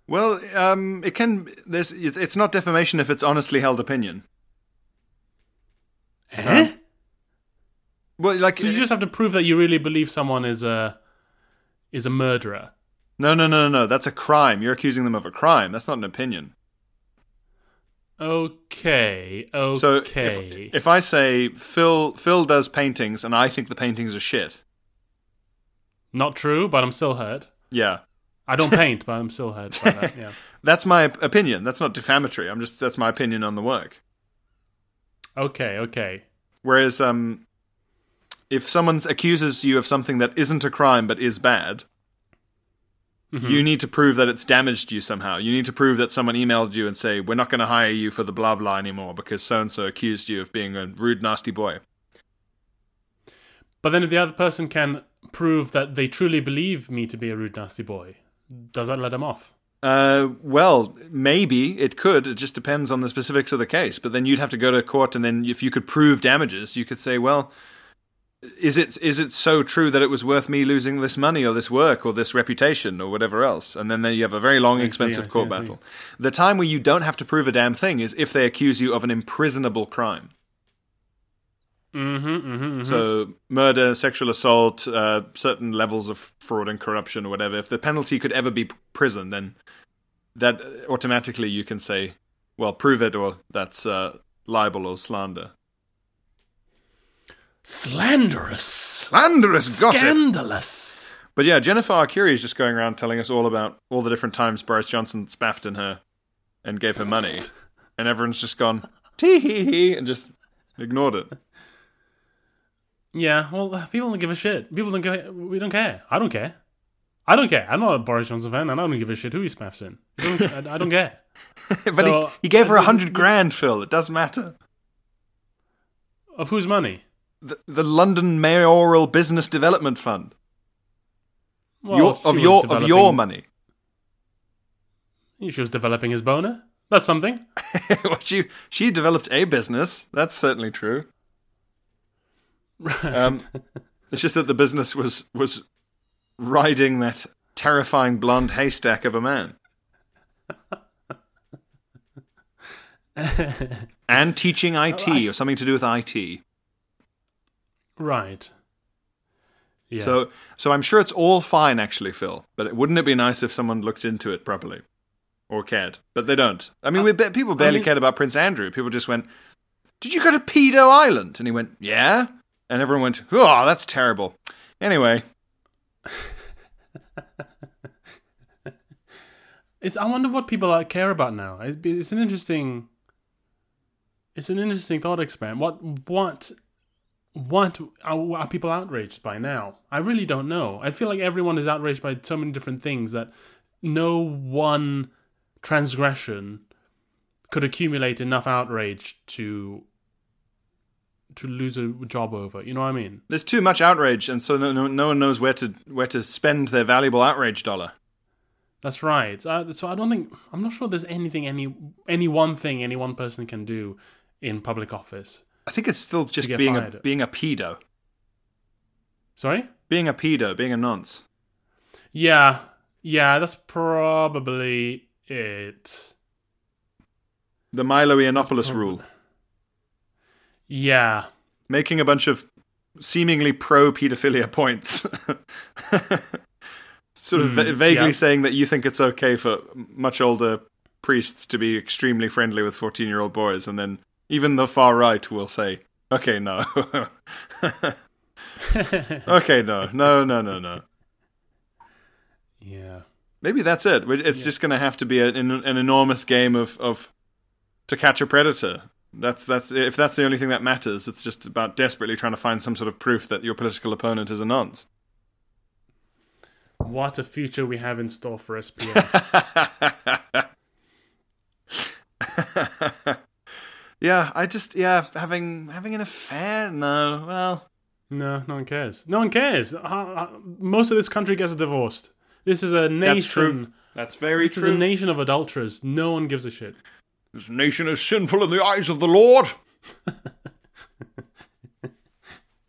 Well, um, it can. There's. It's not defamation if it's honestly held opinion. Eh? Well, like So you just have to prove that you really believe someone is a is a murderer. no, no, no, no, no. That's a crime. You're accusing them of a crime. That's not an opinion. Okay, okay. So if, if I say Phil Phil does paintings and I think the paintings are shit, Not true, but I'm still hurt. yeah, I don't paint, but I'm still hurt by that. Yeah. that's my opinion. That's not defamatory. I'm just that's my opinion on the work. Okay, okay. Whereas um, if someone accuses you of something that isn't a crime but is bad, you need to prove that it's damaged you somehow. You need to prove that someone emailed you and say we're not going to hire you for the blah blah anymore because so and so accused you of being a rude, nasty boy. But then if the other person can prove that they truly believe me to be a rude, nasty boy, does that let them off? Uh, well, maybe it could. It just depends on the specifics of the case. But then you'd have to go to court, and then if you could prove damages, you could say, well, is it is it so true that it was worth me losing this money or this work or this reputation or whatever else? And then, then you have a very long, see, expensive court battle. The time where you don't have to prove a damn thing is if they accuse you of an imprisonable crime. Mm-hmm, mm-hmm, So murder, sexual assault, uh, certain levels of fraud and corruption or whatever. If the penalty could ever be prison, then that automatically you can say, well, prove it or that's uh, libel or slander. Slanderous. Slanderous gossip. Scandalous. But yeah, Jennifer Arcuri is just going around telling us all about all the different times Boris Johnson spaffed in her and gave her money, and everyone's just gone tee hee hee and just ignored it. Yeah, well, people don't give a shit. People don't give. We don't care. I don't care. I don't care. I'm not a Boris Johnson fan, and I don't give a shit who he smaffs in. I don't, I, I don't care. but So- he, he gave her a uh, hundred grand, Phil. It doesn't matter. Of whose money? The, the London Mayoral Business Development Fund. Well, your, of your of your money. She was developing his boner. That's something. well, she she developed a business. That's certainly true. Um, it's just that the business was was riding that terrifying blonde haystack of a man. and teaching IT I or something to do with IT. Right. Yeah. So so I'm sure it's all fine actually, Phil. But wouldn't it be nice if someone looked into it properly or cared? But they don't. I mean, uh, we people barely mean- cared about Prince Andrew. People just went, "Did you go to Pedo Island?" And he went, "Yeah." And everyone went, "Oh, that's terrible." Anyway, It's. I wonder what people care about now. It's an interesting. It's an interesting thought experiment. What what what are, are people outraged by now? I really don't know. I feel like everyone is outraged by so many different things that no one transgression could accumulate enough outrage to to lose a job over. You know what I mean? there's too much outrage, and so no, no, no one knows where to where to spend their valuable outrage dollar. That's right. Uh, so I don't think I'm not sure there's anything any any one thing any one person can do in public office. I think it's still just being a being a pedo, Sorry? being a pedo, being a nonce. Yeah, yeah, that's probably it. The Milo Yiannopoulos prob- rule. Yeah, making a bunch of seemingly pro pedophilia points. sort of Mm, vaguely yeah. saying that you think it's okay for much older priests to be extremely friendly with 14 year old boys, and then even the far right will say, okay, no. okay, no, no, no, no, no. yeah. Maybe that's it. It's just going to have to be an, an enormous game of, of to catch a predator. That's that's if that's the only thing that matters. It's just about desperately trying to find some sort of proof that your political opponent is a nonce. What a future we have in store for SPA. yeah, I just yeah having having an affair. No, well, no, no one cares. No one cares. Uh, uh, Most of this country gets divorced. This is a nation. that's true. That's very This true. is a nation of adulterers. No one gives a shit. this nation is sinful in the eyes of the Lord.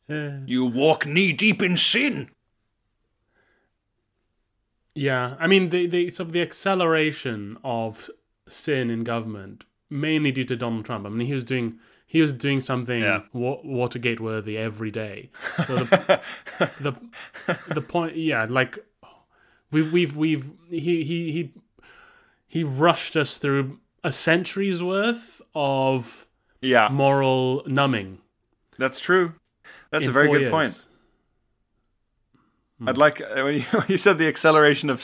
you walk knee deep in sin. Yeah, I mean the the sort of the acceleration of sin in government, mainly due to Donald Trump. I mean, he was doing he was doing something Yeah. wa- Watergate worthy every day. So the the the point, yeah, like we've we've we've he he he he rushed us through a century's worth of Yeah, moral numbing. that's true. That's a very good years. point. I'd like uh, when you, you said the acceleration of.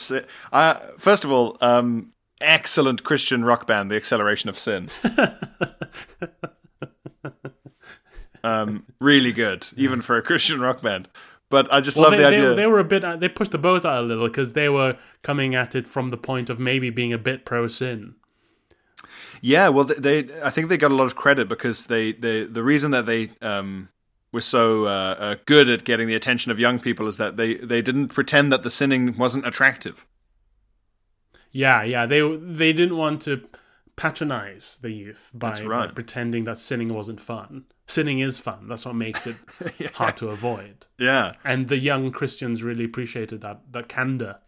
Uh, first of all, um, excellent Christian rock band, the Acceleration of Sin. um, really good, even for a Christian rock band. But I just Well, love they, the they- idea. They, were a bit. They pushed the boat out a little because they were coming at it from the point of maybe being a bit pro sin. Yeah, well, they, they I think they got a lot of credit because they, they the reason that they um, were so uh, uh, good at getting the attention of young people is that they they didn't pretend that the sinning wasn't attractive. Yeah, yeah. They they didn't want to patronize the youth by, That's by pretending that sinning wasn't fun. Sinning is fun. That's what makes it hard to avoid. Yeah, And the young Christians really appreciated that that candor,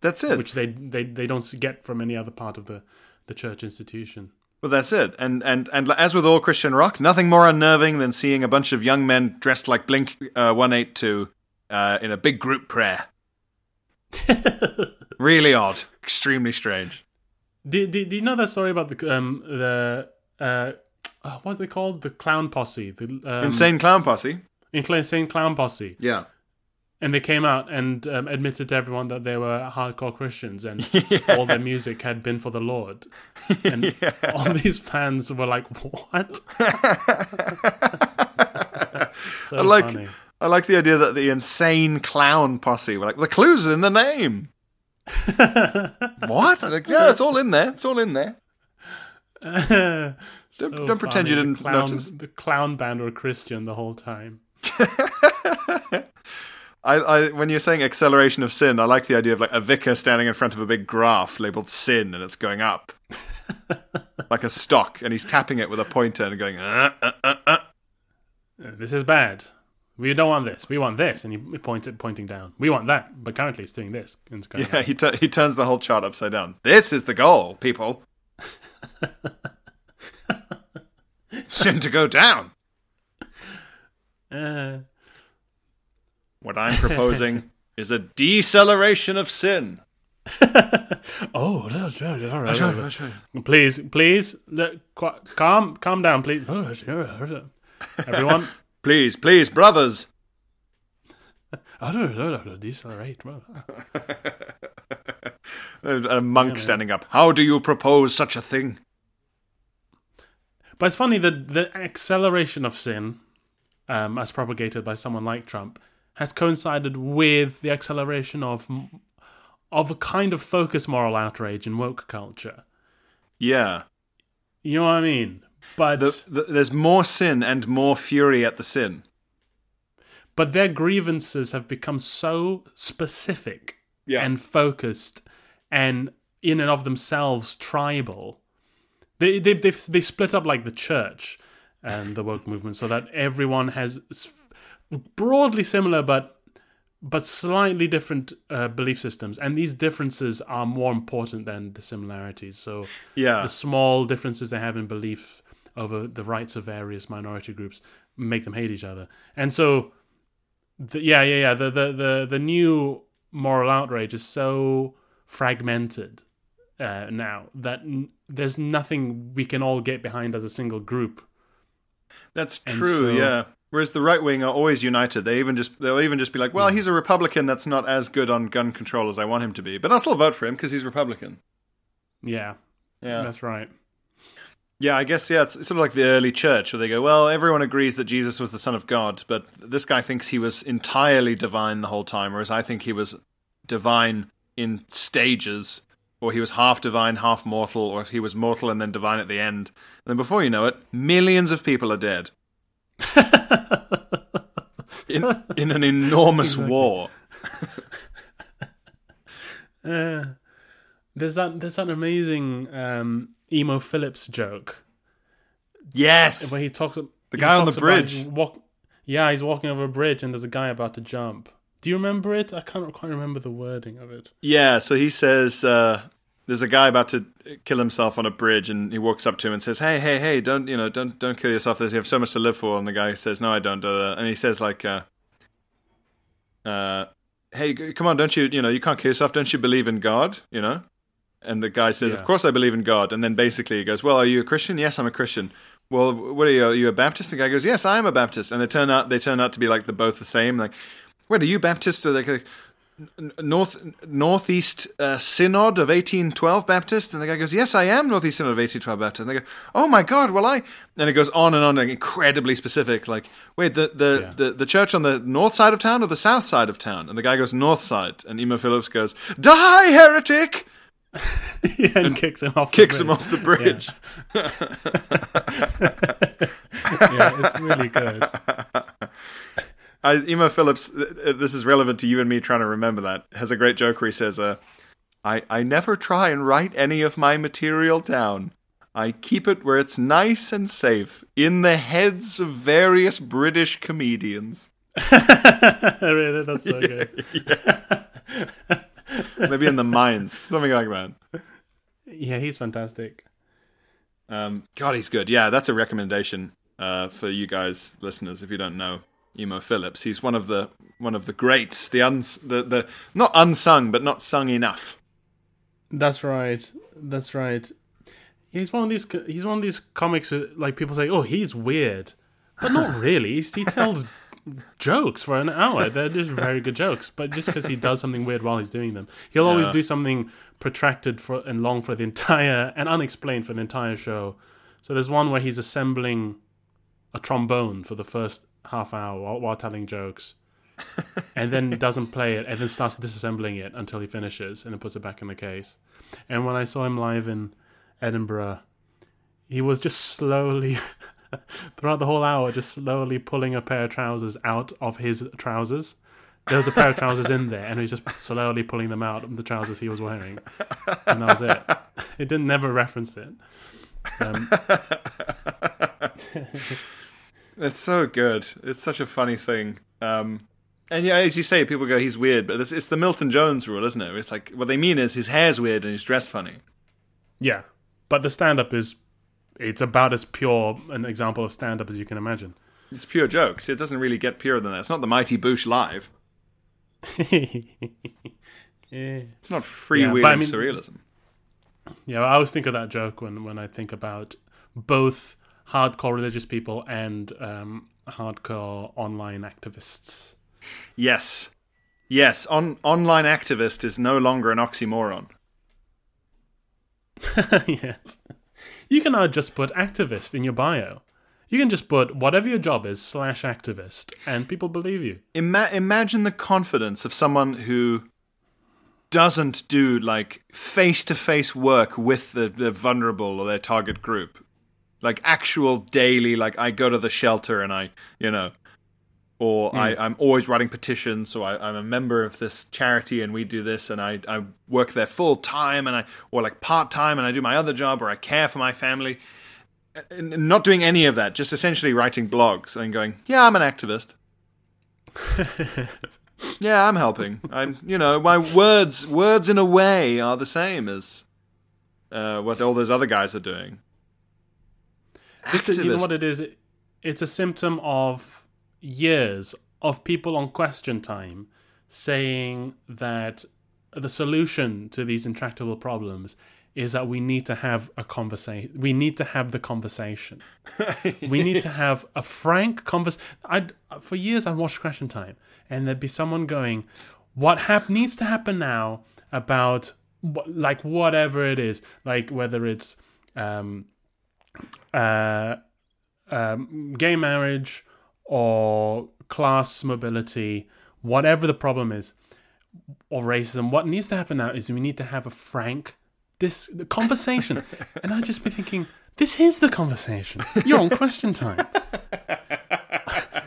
that's it. which they they, they don't get from any other part of the the church institution. Well, that's it. And and and as with all Christian rock, nothing more unnerving than seeing a bunch of young men dressed like Blink uh, One Eight Two uh, in a big group prayer. really odd, extremely strange. Do, do, do you know that story about the um the uh oh, what's it called the clown posse the um, Insane clown posse. insane clown posse Yeah. and they came out and um, admitted to everyone that they were hardcore Christians and all their music had been for the Lord. And all these fans were like, "What?" so I like funny. I like the idea that the insane clown posse were like, the clues are in the name. what? Like, yeah, it's all in there. It's all in there. So don't pretend you funny. The didn't clown, notice. The clown band were Christian the whole time. I, I, when you're saying acceleration of sin, I like the idea of like a vicar standing in front of a big graph labeled sin, and it's going up like a stock, and he's tapping it with a pointer and going. Uh, uh, uh, uh. Uh, This is bad. We don't want this. We want this, and he points it pointing down. We want that, but currently it's doing this. It's Yeah, he tu- he turns the whole chart upside down. This is the goal, people. sin to go down. Uh, What I'm proposing is a deceleration of sin. oh, please, please, le- qu- calm, calm down, please. Everyone, Please, please, brothers. decelerate. A a monk standing up. How do you propose such a thing? But it's funny that the acceleration of sin, um, as propagated by someone like Trump, has coincided with the acceleration of of a kind of focus moral outrage in woke culture. Yeah. You know what I mean? But The, the, there's more sin and more fury at the sin. but their grievances have become so specific Yeah. and focused and in and of themselves tribal. They they they they split up like the church and the woke movement, so that everyone has broadly similar but but slightly different uh, belief systems, and these differences are more important than the similarities. So Yeah. the small differences they have in belief over the rights of various minority groups make them hate each other, and so the, yeah, yeah, yeah. The, the the the new moral outrage is so fragmented uh, now that n- there's nothing we can all get behind as a single group. That's true, so- yeah. Whereas the right wing are always united. They even just they'll even just be like, well, he's a Republican that's not as good on gun control as I want him to be, but I'll still vote for him because he's Republican. Yeah, Yeah. that's right. Yeah, I guess yeah, it's sort of like the early church where they go, well, everyone agrees that Jesus was the Son of God, but this guy thinks he was entirely divine the whole time, whereas I think he was divine in stages, or he was half divine, half mortal, or if he was mortal and then divine at the end. And then before you know it, millions of people are dead. in in an enormous war. Uh, there's that there's that amazing um, emo Philips joke Yes. where he talks. About the guy on the bridge. Walk, yeah, he's walking over a bridge and there's a guy about to jump. Do you remember it? I can't quite remember the wording of it. Yeah, so he says uh, there's a guy about to kill himself on a bridge, and he walks up to him and says, "Hey, hey, hey! Don't you know? Don't don't kill yourself. There's, you have so much to live for." And the guy says, "No, I don't." Uh, and he says, "Like, uh, uh, hey, come on! Don't you you know you can't kill yourself? Don't you believe in God? You know?" And the guy says, Yeah. "Of course I believe in God." And then basically he goes, "Well, are you a Christian?" "Yes, I'm a Christian." Well, what are you? Are you a Baptist? The guy goes, "Yes, I am a Baptist." And they turn out they turn out to be like they're both the same. Like, wait, are you Baptist or like? a- North Northeast uh, Synod of 1812 Baptist, and the guy goes, "Yes, I am Northeast Synod of 1812 Baptist." And they go, "Oh my God, well I," and it goes on and on, like, incredibly specific. Like, wait, the the, Yeah. the the church on the north side of town or the south side of town? And the guy goes, "North side," and Emo Philips goes, "Die, heretic!" yeah, and, kicks him off. the Kicks him off the bridge. Yeah, it's really good. I, Emo Philips, this is relevant to you and me trying to remember that, has a great joke where he says, uh, I, I never try and write any of my material down. I keep it where it's nice and safe, in the heads of various British comedians. really, that's so good. Maybe in the mines, something like that. Yeah, he's fantastic. Um, God, he's good. Yeah, that's a recommendation uh, for you guys, listeners, if you don't know Emo Philips. He's one of the one of the greats, the uns, the, the not unsung, but not sung enough. That's right. That's right. He's one of these. He's one of these comics. That, like people say, "Oh, he's weird," but not really. He's, he tells jokes for an hour. They're just very good jokes. But just because he does something weird while he's doing them, he'll always do something protracted for and long for the entire and unexplained for the entire show. So there's one where he's assembling a trombone for the first half hour while, while telling jokes, and then doesn't play it, and then starts disassembling it until he finishes, and then puts it back in the case. And when I saw him live in Edinburgh, he was just slowly. throughout the whole hour, just slowly pulling a pair of trousers out of his trousers. There was a pair of trousers in there, and he was just slowly pulling them out of the trousers he was wearing, and that was it. It didn't never reference it. Um, It's so good. It's such a funny thing. Um, and yeah, as you say, people go, he's weird, but it's, it's the Milton Jones rule, isn't it? It's like, what they mean is his hair's weird and he's dressed funny. yeah, but the stand-up is it's about as pure an example of stand-up as you can imagine. It's pure jokes. It doesn't really get purer than that. It's not the Mighty Boosh live. yeah. It's not freewheeling Yeah, I mean- surrealism. Yeah, I always think of that joke when, when I think about both hardcore religious people and um, hardcore online activists. Yes. Yes, on, online activist is no longer an oxymoron. yes. You can now just put activist in your bio. You can just put whatever your job is slash activist, and people believe you. Ima- imagine the confidence of someone who doesn't do like face to face work with the, the vulnerable or their target group. Like actual daily, like I go to the shelter and I, you know, or I, I'm always writing petitions, so I, I'm a member of this charity and we do this and I, I work there full time and I, or like part time and I do my other job or I care for my family. And and not doing any of that, just essentially writing blogs and going, yeah, I'm an activist. Yeah, I'm helping. I'm, you know, my words, words in a way are the same as uh, what all those other guys are doing. This is, you know what it is? It's a symptom of years of people on question time saying that the solution to these intractable problems is that we need to have a conversation. We need to have the conversation. we need to have a frank conversation. I for years I watched Question Time, and there'd be someone going, "What hap- needs to happen now about like whatever it is, like whether it's." Um, uh, um, gay marriage or class mobility, whatever the problem is, or racism, what needs to happen now is we need to have a frank this conversation. and I'd just be thinking, this is the conversation. You're on question time.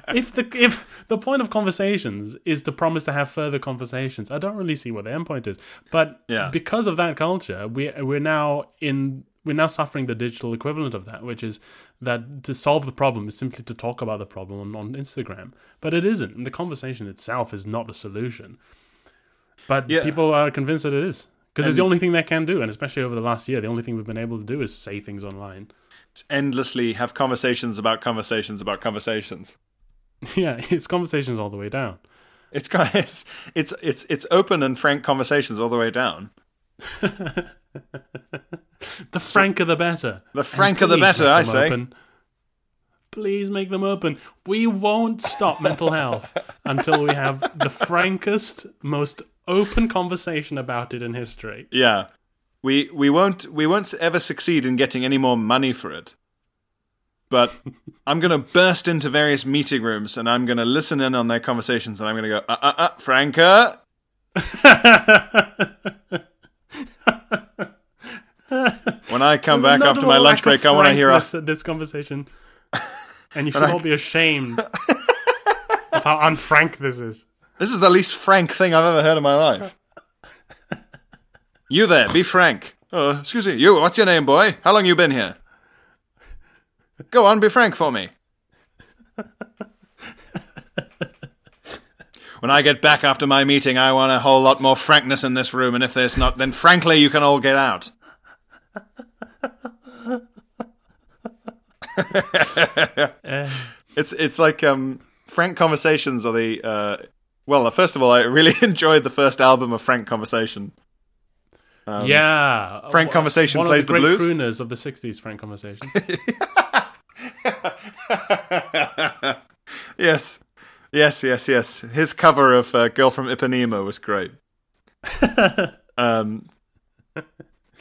if the if the point of conversations is to promise to have further conversations, I don't really see what the end point is. But Yeah. because of that culture, we we're now in we're now suffering the digital equivalent of that, which is that to solve the problem is simply to talk about the problem on, on Instagram. But it isn't. And the conversation itself is not the solution. But Yeah. people are convinced that it is. Because it's the only thing they can do, and especially over the last year, the only thing we've been able to do is say things online. Endlessly have conversations about conversations about conversations. yeah, it's conversations all the way down. It's it's it's it's it's open and frank conversations all the way down. The franker the better. The franker the better, I say. open. Please make them open. We won't stop mental health until we have the frankest, most open conversation about it in history. Yeah. We we won't we won't ever succeed in getting any more money for it. But I'm going to burst into various meeting rooms and I'm going to listen in on their conversations and I'm going to go, uh, uh, uh, Franca, when I come back after my lunch break, I want to hear us. this conversation. And you should all be ashamed of how unfrank this is. This is the least frank thing I've ever heard in my life. you there, be frank. Uh, excuse me, you, what's your name, boy? How long you been here? Go on, be frank for me. when I get back after my meeting, I want a whole lot more frankness in this room, and if there's not, then frankly, you can all get out. it's it's like um, frank conversations are the uh, well. First of all, I really enjoyed the first album of Frank Conversation. yeah. Um, Frank One- Conversation one plays of the the great blues? crooners of the 60s, Frank Conversation. Yes, yes, yes, yes. His cover of uh, "Girl from Ipanema" was great. um,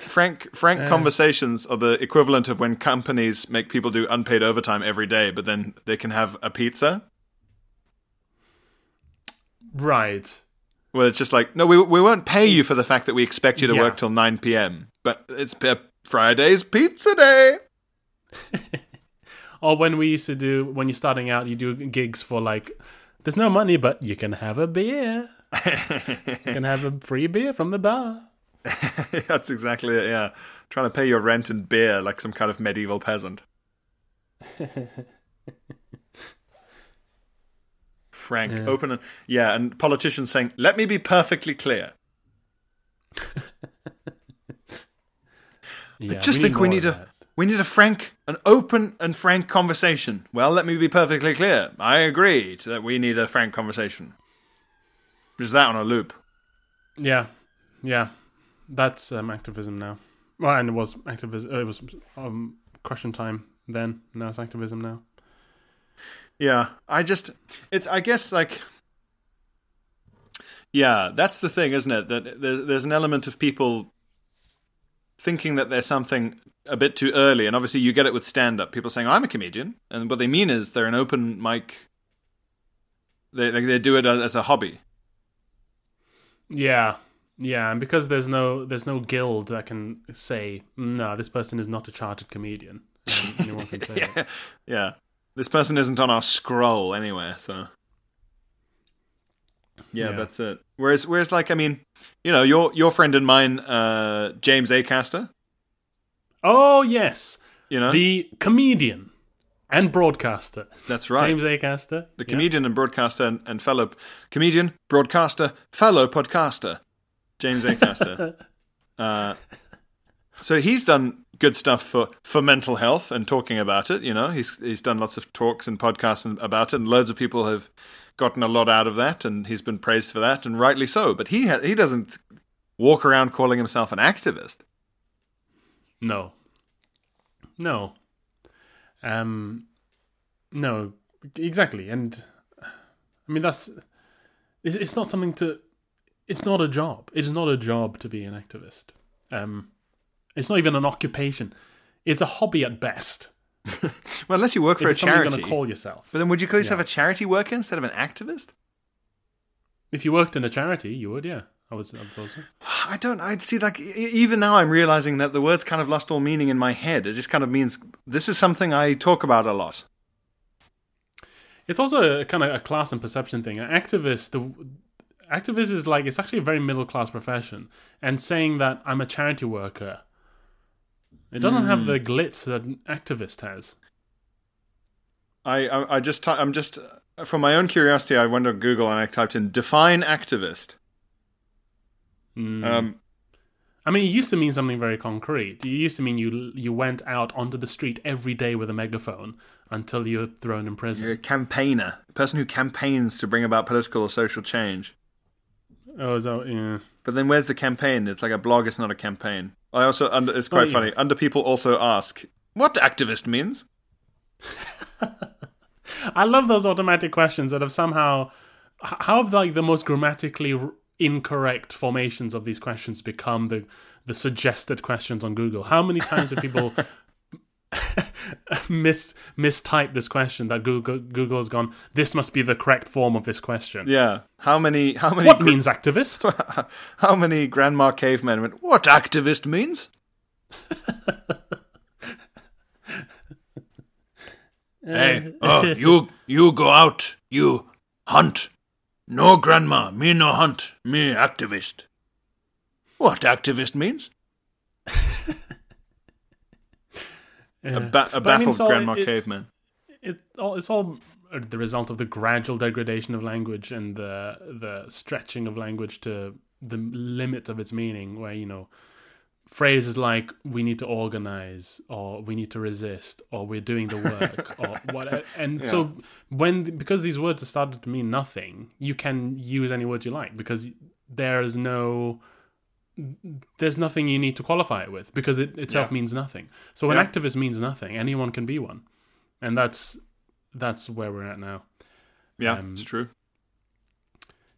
Frank Frank conversations are the equivalent of when companies make people do unpaid overtime every day, but then they can have a pizza. Right. Well, it's just like, no, we we won't pay you for the fact that we expect you to Yeah. work till nine p.m. But it's Friday's pizza day. Or when we used to do when you're starting out, you do gigs for like, there's no money, but you can have a beer. you can have a free beer from the bar. That's exactly it. Yeah, trying to pay your rent and beer like some kind of medieval peasant. Frank, open and yeah, and politicians saying, "Let me be perfectly clear." Yeah, just think we need a we need a frank, an open and frank conversation. Well, let me be perfectly clear. I agree to that we need a frank conversation. Is that on a loop? Yeah, yeah, that's um, activism now. Well, and it was activism. It was um, question time then. Now it's activism now. Yeah, I just it's I guess like yeah, that's the thing, isn't it? That there's an element of people thinking that there's something a bit too early, and obviously you get it with stand up. People saying I'm a comedian, and what they mean is they're an open mic. They they, they do it as a hobby. Yeah, yeah, and because there's no there's no guild that can say no, this person is not a chartered comedian. Anyone can say it. Yeah, this person isn't on our scroll anywhere, so. Yeah, Yeah. that's it. Whereas, whereas, like, I mean, you know, your your friend and mine, uh, James Acaster, Oh yes, you know, the comedian and broadcaster. that's right. James Acaster. the Yeah. comedian and broadcaster and, and fellow comedian, broadcaster, fellow podcaster, James Acaster. uh, so he's done good stuff for, for mental health and talking about it. You know, he's he's done lots of talks and podcasts and, about it, and loads of people have gotten a lot out of that, and he's been praised for that, and rightly so. But he ha- he doesn't walk around calling himself an activist. No. No. Um no, exactly. And I mean that's it's, it's not something to it's not a job. It's not a job to be an activist. Um it's not even an occupation. It's a hobby at best. Well, unless you work for a something you're charity. going to call yourself. but then, would you call yourself a charity worker instead of an activist? If you worked in a charity, you would, yeah. I would, I would also. I don't. I see. Like even now, I'm realizing that the words kind of lost all meaning in my head. It just kind of means this is something I talk about a lot. It's also a, kind of a class and perception thing. An activist, the activist is like it's actually a very middle class profession, and saying that I'm a charity worker, it doesn't have the glitz that an activist has. I. I, I just. Ty- I'm just. From my own curiosity, I went on Google and I typed in "define activist." Um, I mean, it used to mean something very concrete. It used to mean you you went out onto the street every day with a megaphone until you're thrown in prison. you're a campaigner, a person who campaigns to bring about political or social change. Oh, so yeah. But then, where's the campaign? It's like a blog. It's not a campaign. I also. Under, it's oh, quite yeah. funny. Under people also ask what activist means. I love those automatic questions that have somehow how have like the most grammatically incorrect formations of these questions become the the suggested questions on Google. How many times have people mis mistyped this question that Google Google has gone this must be the correct form of this question. Yeah. How many? How many? What gr- means activist? How many grandma cavemen went, What activist means? hey, oh, you you go out, you hunt. No grandma, me no hunt, me activist. What activist means? A ba- a But I mean, baffled so grandma it- caveman. it all it's all the result of the gradual degradation of language and the the stretching of language to the limit of its meaning where you know phrases like we need to organize or we need to resist or we're doing the work or what and so when because these words have started to mean nothing you can use any words you like because there's no there's nothing you need to qualify it with because it itself Yeah. means nothing so an Yeah. activist means nothing anyone can be one and that's that's where we're at now Yeah, um, it's true.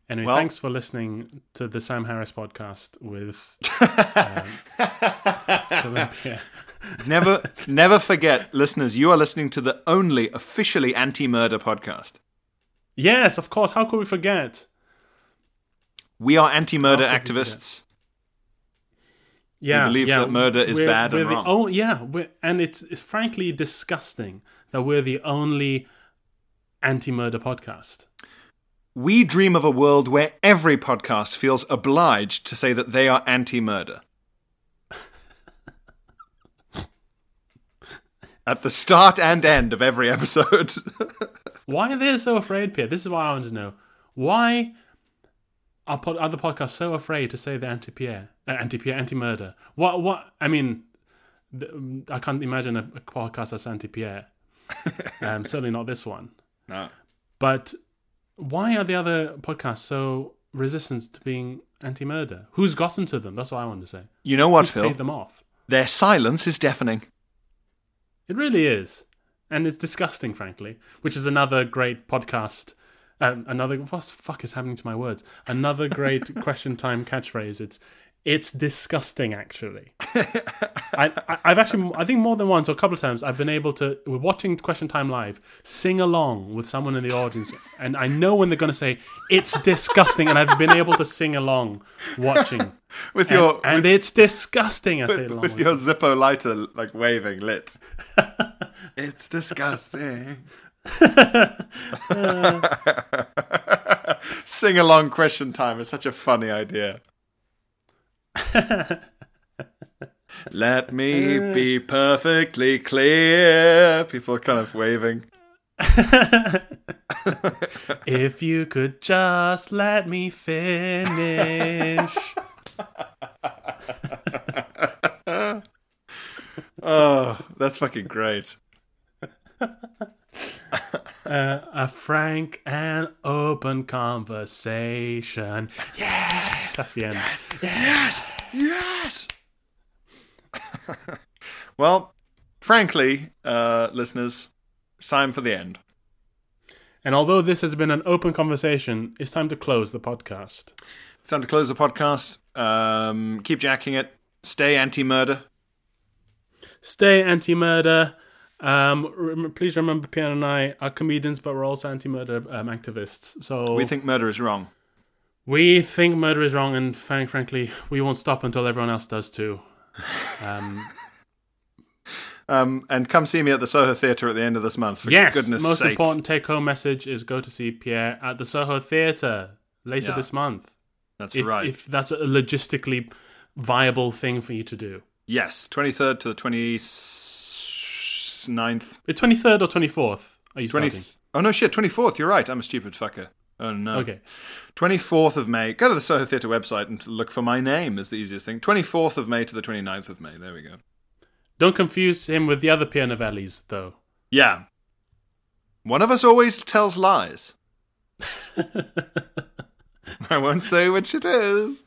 Anyway, Well- thanks for listening to the Sam Harris podcast with um, never, never forget, listeners, you are listening to the only officially anti-murder podcast. Yes, of course. How could we forget? We are anti-murder How could we. Yeah, believe yeah, that murder is we're- bad we're and the wrong. on- yeah, and it's it's frankly disgusting that we're the only anti-murder podcast. We dream of a world where every podcast feels obliged to say that they are anti-murder. At the start and end of every episode. Why are they so afraid, Pierre? This is what I want to know. Why are pod- other podcasts so afraid to say they're anti-Pierre, uh, anti-Pierre, anti-murder? What? What? I mean, th- I can't imagine a, a podcast that's anti-Pierre. um, certainly not this one. no. But why are the other podcasts so resistant to being anti-murder? Who's gotten to them? That's what I want to say. You know what, Who's Phil? paid them off? Their silence is deafening. It really is, and it's disgusting, frankly. Which is another great podcast. Um, another what the fuck is happening to my words? Another great question time catchphrase. It's it's disgusting, actually. I, I've actually, I think more than once or a couple of times, I've been able to, we're watching Question Time live, sing along with someone in the audience, and I know when they're going to say it's disgusting, and I've been able to sing along watching, With and, your and it's disgusting. I say along with with your Zippo lighter like waving lit. it's disgusting. Sing along question time is such a funny idea. Let me uh. be perfectly clear. People are kind of waving. If you could just let me finish. Oh, that's fucking great. Uh, a frank and open conversation. Yeah, that's the end. Yes, yes. well, frankly, uh, listeners, it's time for the end. And although this has been an open conversation, it's time to close the podcast. It's time to close the podcast. Um, keep jacking it. Stay anti-murder. Stay anti-murder. Um, rem- please remember, Pierre and I are comedians, but we're also anti-murder um, activists. So We think murder is wrong. we think murder is wrong, and frank, frankly, we won't stop until everyone else does too. Um, Um, and come see me at the Soho Theatre at the end of this month. For yes, goodness most sake. important take-home message is go to see Pierre at the Soho Theatre later Yeah. this month. That's If, right. if that's a logistically viable thing for you to do. yes, 23rd to the 29th. The 23rd or 24th are you 20, starting? oh, no, shit, 24th. You're right. I'm a stupid fucker. Oh, no. Okay. 24th of May. Go to the Soho Theatre website and look for my name is the easiest thing. 24th of May to the 29th of May. There we go. Don't confuse him with the other Pierre Novellies, though. Yeah. One of us always tells lies. I won't say which it is.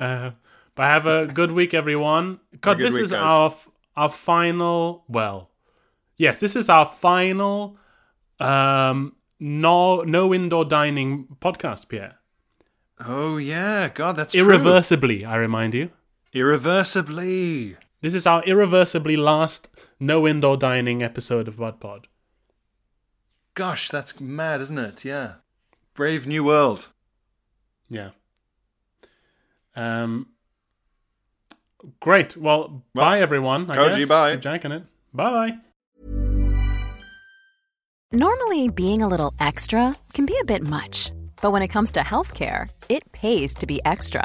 Uh, but have a good week, everyone. God, good this week, is guys. our f- our final. Well, yes, this is our final. Um, no, no indoor dining podcast, Pierre. Oh, yeah. God, that's true. Irreversibly, I remind you. Irreversibly. This is our irreversibly last no indoor dining episode of Bud Pod. Gosh, that's mad, isn't it? Yeah. Brave New World. Yeah. Um. Great. Well, Well, bye everyone. I Koji, guess. bye. Keep jacking it. Bye bye. Normally, being a little extra can be a bit much, but when it comes to healthcare, it pays to be extra.